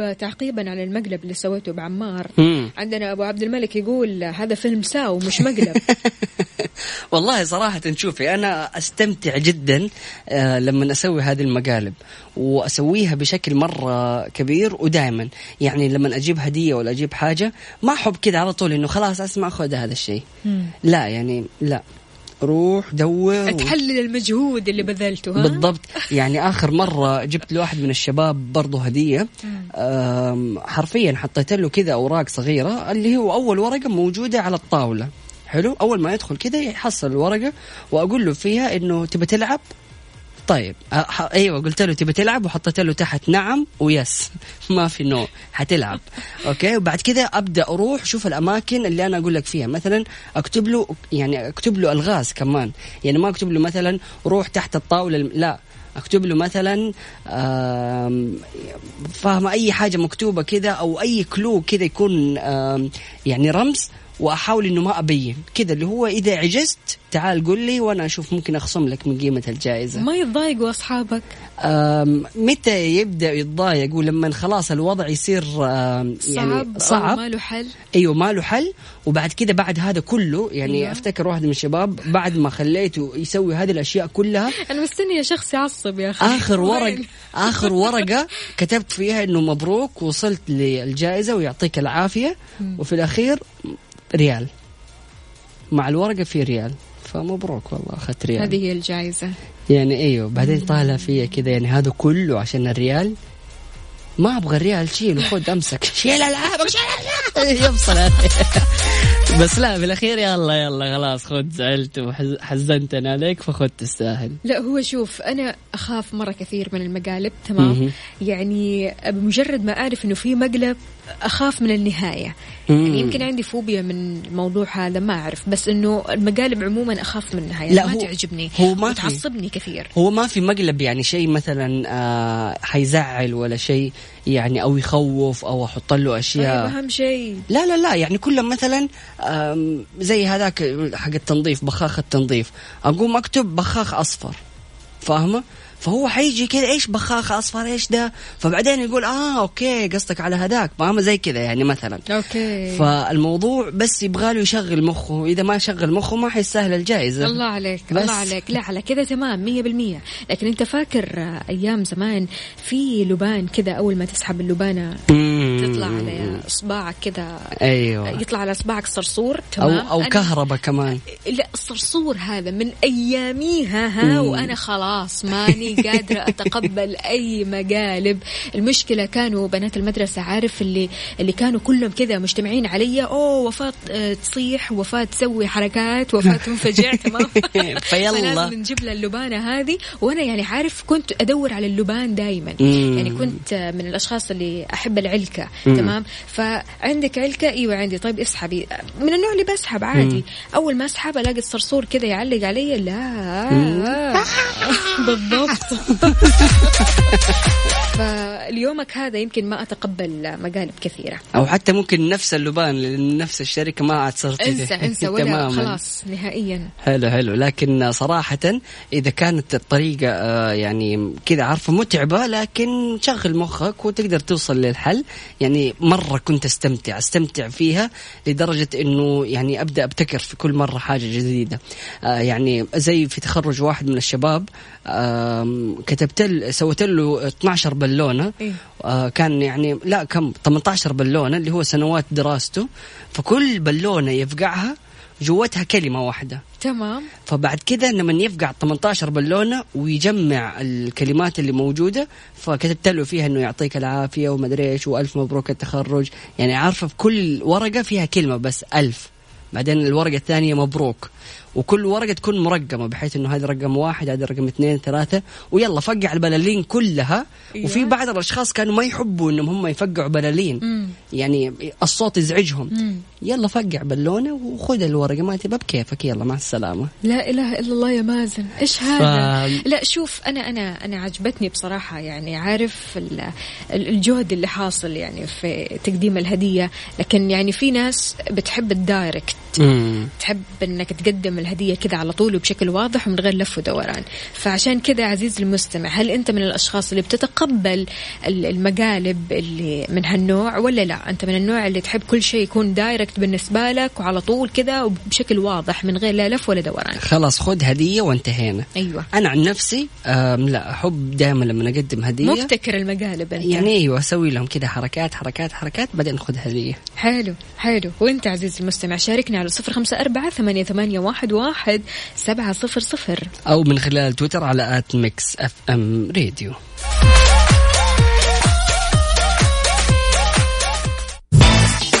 طيب تعقيبا على المقلب اللي سويته بعمار. مم. عندنا أبو عبد الملك يقول هذا فيلم ساو مش مقلب. والله صراحة شوفي أنا أستمتع جدا آه، لما أسوي هذه المقالب وأسويها بشكل مرة كبير ودائما يعني لما أجيب هدية ولا أجيب حاجة ما أحب كذا على طول إنه خلاص أسمع خذ هذا الشيء. لا يعني لا. روح دور تحلل المجهود اللي بذلته ها؟ بالضبط. يعني آخر مرة جبت لواحد من الشباب برضه هدية. آم، حرفيا حطيت له كذا أوراق صغيرة اللي هو أول ورقة موجودة على الطاولة. حلو؟ أول ما يدخل كذا يحصل الورقة وأقول له فيها إنه تبى تلعب؟ طيب أيوه قلت له تبي تلعب؟ وحطيت له تحت نعم و yes. ما في no حتلعب. Okay؟ وبعد كذا أبدأ أروح شوف الأماكن اللي أنا أقول لك فيها. مثلا أكتب له يعني أكتب له ألغاز كمان. يعني ما أكتب له مثلا روح تحت الطاولة لا. أكتب له مثلا فاهمه أي حاجة مكتوبة كذا أو أي كلو كذا يكون يعني رمز وأحاول إنه ما أبين. كذا اللي هو إذا عجزت تعال قل لي وأنا أشوف ممكن أخصم لك من قيمة الجائزة. ما يتضايقوا اصحابك متى يبدأ يتضايق؟ ولما خلاص الوضع يصير يعني صعب صعب. ما له حل؟ أيوه ما له حل. وبعد كده بعد هذا كله يعني أيوة. أيوة. أفتكر واحد من الشباب بعد ما خليته يسوي هذه الأشياء كلها أنا مستنيه شخص يعصب يا أخي. آخر ورق؟ آخر ورقة كتبت فيها إنه مبروك وصلت للجائزة ويعطيك العافية. وفي الأخير ريال. مع الورقة في ريال. فمبروك والله اخذت ريال. هذه هي الجائزة. يعني أيوه بعدين طالع فيا كذا يعني هذا كله عشان الريال. ما أبغى الريال شيله خذ أمسك. شيل العابك شيل يفصل. بس لا بالأخير يلا يلا خلاص خذ زعلت وحزنتني عليك فخذ تستاهل. لا هو شوف أنا أخاف مرة كثير من المقالب تمام. يعني بمجرد ما أعرف إنه في مقلب أخاف من النهاية. مم. يعني يمكن عندي فوبيا من الموضوع هذا ما أعرف بس إنه المقالب عموما أخاف من النهاية لا، ما هو- تعجبني هو ما في. وتعصبني كثير. هو ما في مقلب يعني شيء مثلا آه حيزعل ولا شيء يعني أو يخوف أو أحط له طيب اشياء أهم شيء. لا لا لا يعني كلهم مثلا زي هذاك حق التنظيف بخاخ التنظيف. أقوم أكتب بخاخ أصفر فاهمة؟ فهو حيجي كذا إيش بخاخ أصفر إيش ده؟ فبعدين يقول آه okay قصدك على هذاك فاهمه زي كذا يعني مثلا. Okay. فالموضوع بس يبغى له يشغل مخه. إذا ما شغل مخه ما حيستاهل الجائزة. الله عليك بس. الله عليك. لا على كذا تمام مية بالمية. لكن أنت فاكر أيام زمان في لبان كذا أول ما تسحب اللبانة؟ مم. تطلع على اصبعك كذا أيوه. يطلع على اصبعك صرصور تمام؟ أو أنا- كهرباء كمان. لا الصرصور هذا من أياميها ها وأنا خلاص ماني قادرة أتقبل أي مقالب. المشكلة كانوا بنات المدرسة عارف اللي اللي كانوا كلهم كذا مجتمعين علي أوه وفاة آه، تصيح وفاة تسوي حركات وفاة تنفجع تمام؟ فيلا. نجيب لها اللبانة هذه. وأنا يعني عارف كنت أدور على اللبان دائما. يعني كنت آه، من الأشخاص اللي أحب العلكة. تمام؟ فعندك علكة؟ إيوه عندي. طيب اسحبي. من النوع اللي بسحب عادي. أول ما أسحب ألاقي الصرصور كذا يعلق علي. لا. بالضبط. فاليومك هذا يمكن ما أتقبل مقالب كثيرة. أو حتى ممكن نفس اللبان نفس الشركة ما عاد صرت انسى انسى ولا تماماً. خلاص نهائيا. حلو حلو. لكن صراحة إذا كانت الطريقة آه، يعني كذا عارفة متعبة لكن شغل مخك وتقدر توصل للحل. يعني مرة كنت أستمتع أستمتع فيها لدرجة إنه يعني أبدأ أبتكر في كل مرة حاجة جديدة. آه، يعني زي في تخرج واحد من الشباب آم، كتبت سويت له 12 بالونة. إيه. آه، كان يعني لا كم 18 بالونة اللي هو سنوات دراسته. فكل بالونة يفقعها جوتها كلمة واحدة. تمام. فبعد كذا لما يفقع 18 بالونة ويجمع الكلمات اللي موجودة فكتبت له فيها إنه يعطيك العافية ومدري إيش وألف مبروك التخرج. يعني عارفة في كل ورقة فيها كلمة بس ألف. بعدين الورقة الثانية مبروك. وكل ورقة تكون مرقمة بحيث إنه هذا رقم واحد هذا رقم اثنين ثلاثة. ويلا فقع البلالين كلها. أيوة. وفي بعض الأشخاص كانوا ما يحبوا إنهم هم يفقعوا بلالين. مم. يعني الصوت يزعجهم. مم. يلا فقع بالونه وخذ الورقة ما تبى بكيفك. يلا مع السلامة. لا إله إلا الله يا مازن. إيش هذا؟ ف- لا شوف أنا أنا أنا عجبتني بصراحة يعني عارف ال- ال- الجهد اللي حاصل يعني في تقديم الهدية. لكن يعني في ناس بتحب الدايركت. مم. تحب إنك تقدم الهدية كذا على طول وبشكل واضح ومن غير لف ودوران. فعشان كذا عزيزي المستمع هل أنت من الأشخاص اللي بتتقبل ال- المقالب اللي من هالنوع ولا لا؟ أنت من النوع اللي تحب كل شيء يكون direct direct بالنسبة لك وعلى طول كذا وبشكل واضح من غير لا لف ولا دوران خلاص خذ هدية وانتهينا. أيوة. أنا عن نفسي لا أحب دائما لما اقدم هدية. مبتكر المقالب أنت. يعني أيوه أسوي لهم كذا حركات حركات حركات بعدين خذ هدية. حلو حلو. وأنت عزيزي المستمع شاركنا على صفر خمسة أربعة ثمانية, ثمانية واحد, واحد سبعة صفر صفر. أو من خلال تويتر على at Mix FM Radio.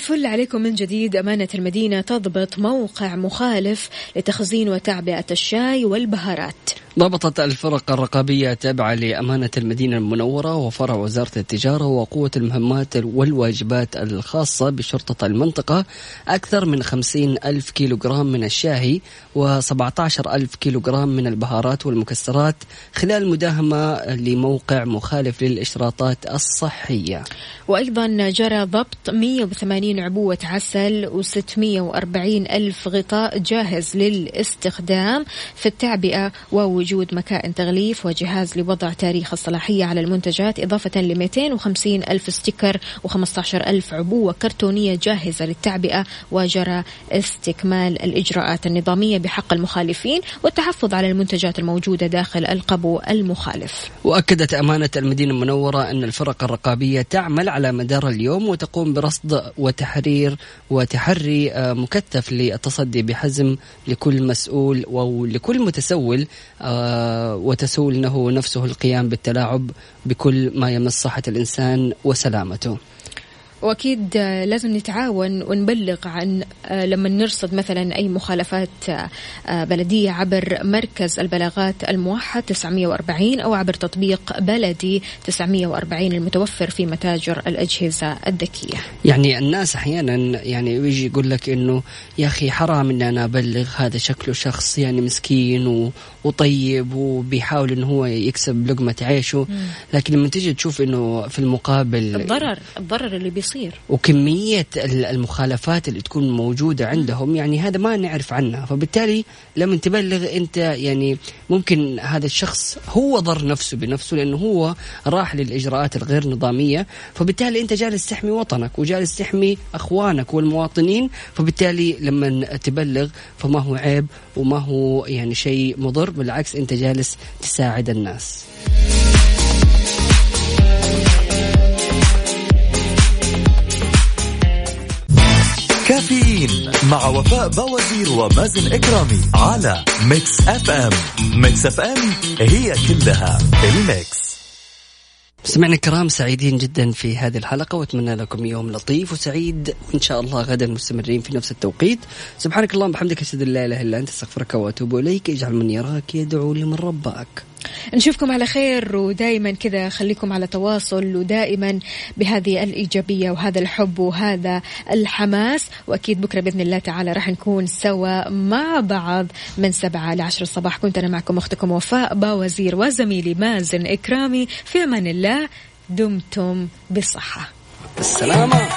الفل عليكم من جديد. أمانة المدينة تضبط موقع مخالف لتخزين وتعبئة الشاي والبهارات. ضبطت الفرق الرقابية التابعة لأمانة المدينة المنورة وفرع وزارة التجارة وقوة المهمات والواجبات الخاصة بشرطة المنطقة. أكثر من خمسين ألف كيلوغرام من الشاهي و17 ألف كيلوغرام من البهارات والمكسرات خلال مداهمة لموقع مخالف للإشراطات الصحية. وأيضا جرى ضبط 180 عبوة عسل و640 ألف غطاء جاهز للاستخدام في التعبئة ووجود مكائن تغليف وجهاز لوضع تاريخ الصلاحية على المنتجات إضافة ل 250 ألف ستيكر و15 ألف عبوة كرتونية جاهزة للتعبئة وجرى استكمال الإجراءات النظامية بحق المخالفين والتحفظ على المنتجات الموجودة داخل القبو المخالف. وأكدت أمانة المدينة المنورة أن الفرق الرقابية تعمل على مدار اليوم وتقوم برصد وتحرير وتحري آه، مكثف للتصدي بحزم لكل مسؤول ولكل متسول آه، وتسول له نفسه القيام بالتلاعب بكل ما يمس صحة الإنسان وسلامته. وأكيد آه، لازم نتعاون ونبلغ عن آه، لما نرصد مثلا أي مخالفات آه، بلدية عبر مركز البلاغات الموحد 940 أو عبر تطبيق بلدي 940 المتوفر في متاجر الأجهزة الذكية. يعني الناس أحيانا يعني يجي يقول لك إنه يا أخي حرام ان أنا أبلغ هذا شكله شخص يعني مسكين و... وطيب وبيحاول إنه هو يكسب لقمة عيشه لكن لما تيجي تشوف إنه في المقابل الضرر الضرر اللي بيصير وكمية ال- المخالفات اللي تكون موجودة عندهم يعني هذا ما نعرف عنها. فبالتالي لما تبلغ أنت يعني ممكن هذا الشخص هو ضر نفسه بنفسه لأنه هو راح للإجراءات الغير نظامية. فبالتالي أنت جالس تحمي وطنك وجالس تحمي أخوانك والمواطنين. فبالتالي لما تبلغ فما هو عيب وما هو يعني شيء مضر بالعكس أنت جالس تساعد الناس. كافيين مع وفاء بوازير ومازن إكرامي على Mix FM. Mix FM هي كلها ال mix. سمعنا الكرام سعيدين جدا في هذه الحلقة وأتمنى لكم يوم لطيف وسعيد. وإن شاء الله غدا مستمرين في نفس التوقيت. سبحانك اللهم وبحمدك أشهد أن لا إله إلا أنت أستغفرك وأتوب إليك. اجعل من يراك يدعو لمن رباك. نشوفكم على خير ودائما كذا. خليكم على تواصل ودائما بهذه الإيجابية وهذا الحب وهذا الحماس. وأكيد بكرة بإذن الله تعالى راح نكون سوا مع بعض من سبعة لعشر الصباح. كنت أنا معكم أختكم وفاء باوزير وزميلي مازن إكرامي. في أمان الله دمتم بصحة. بالسلامة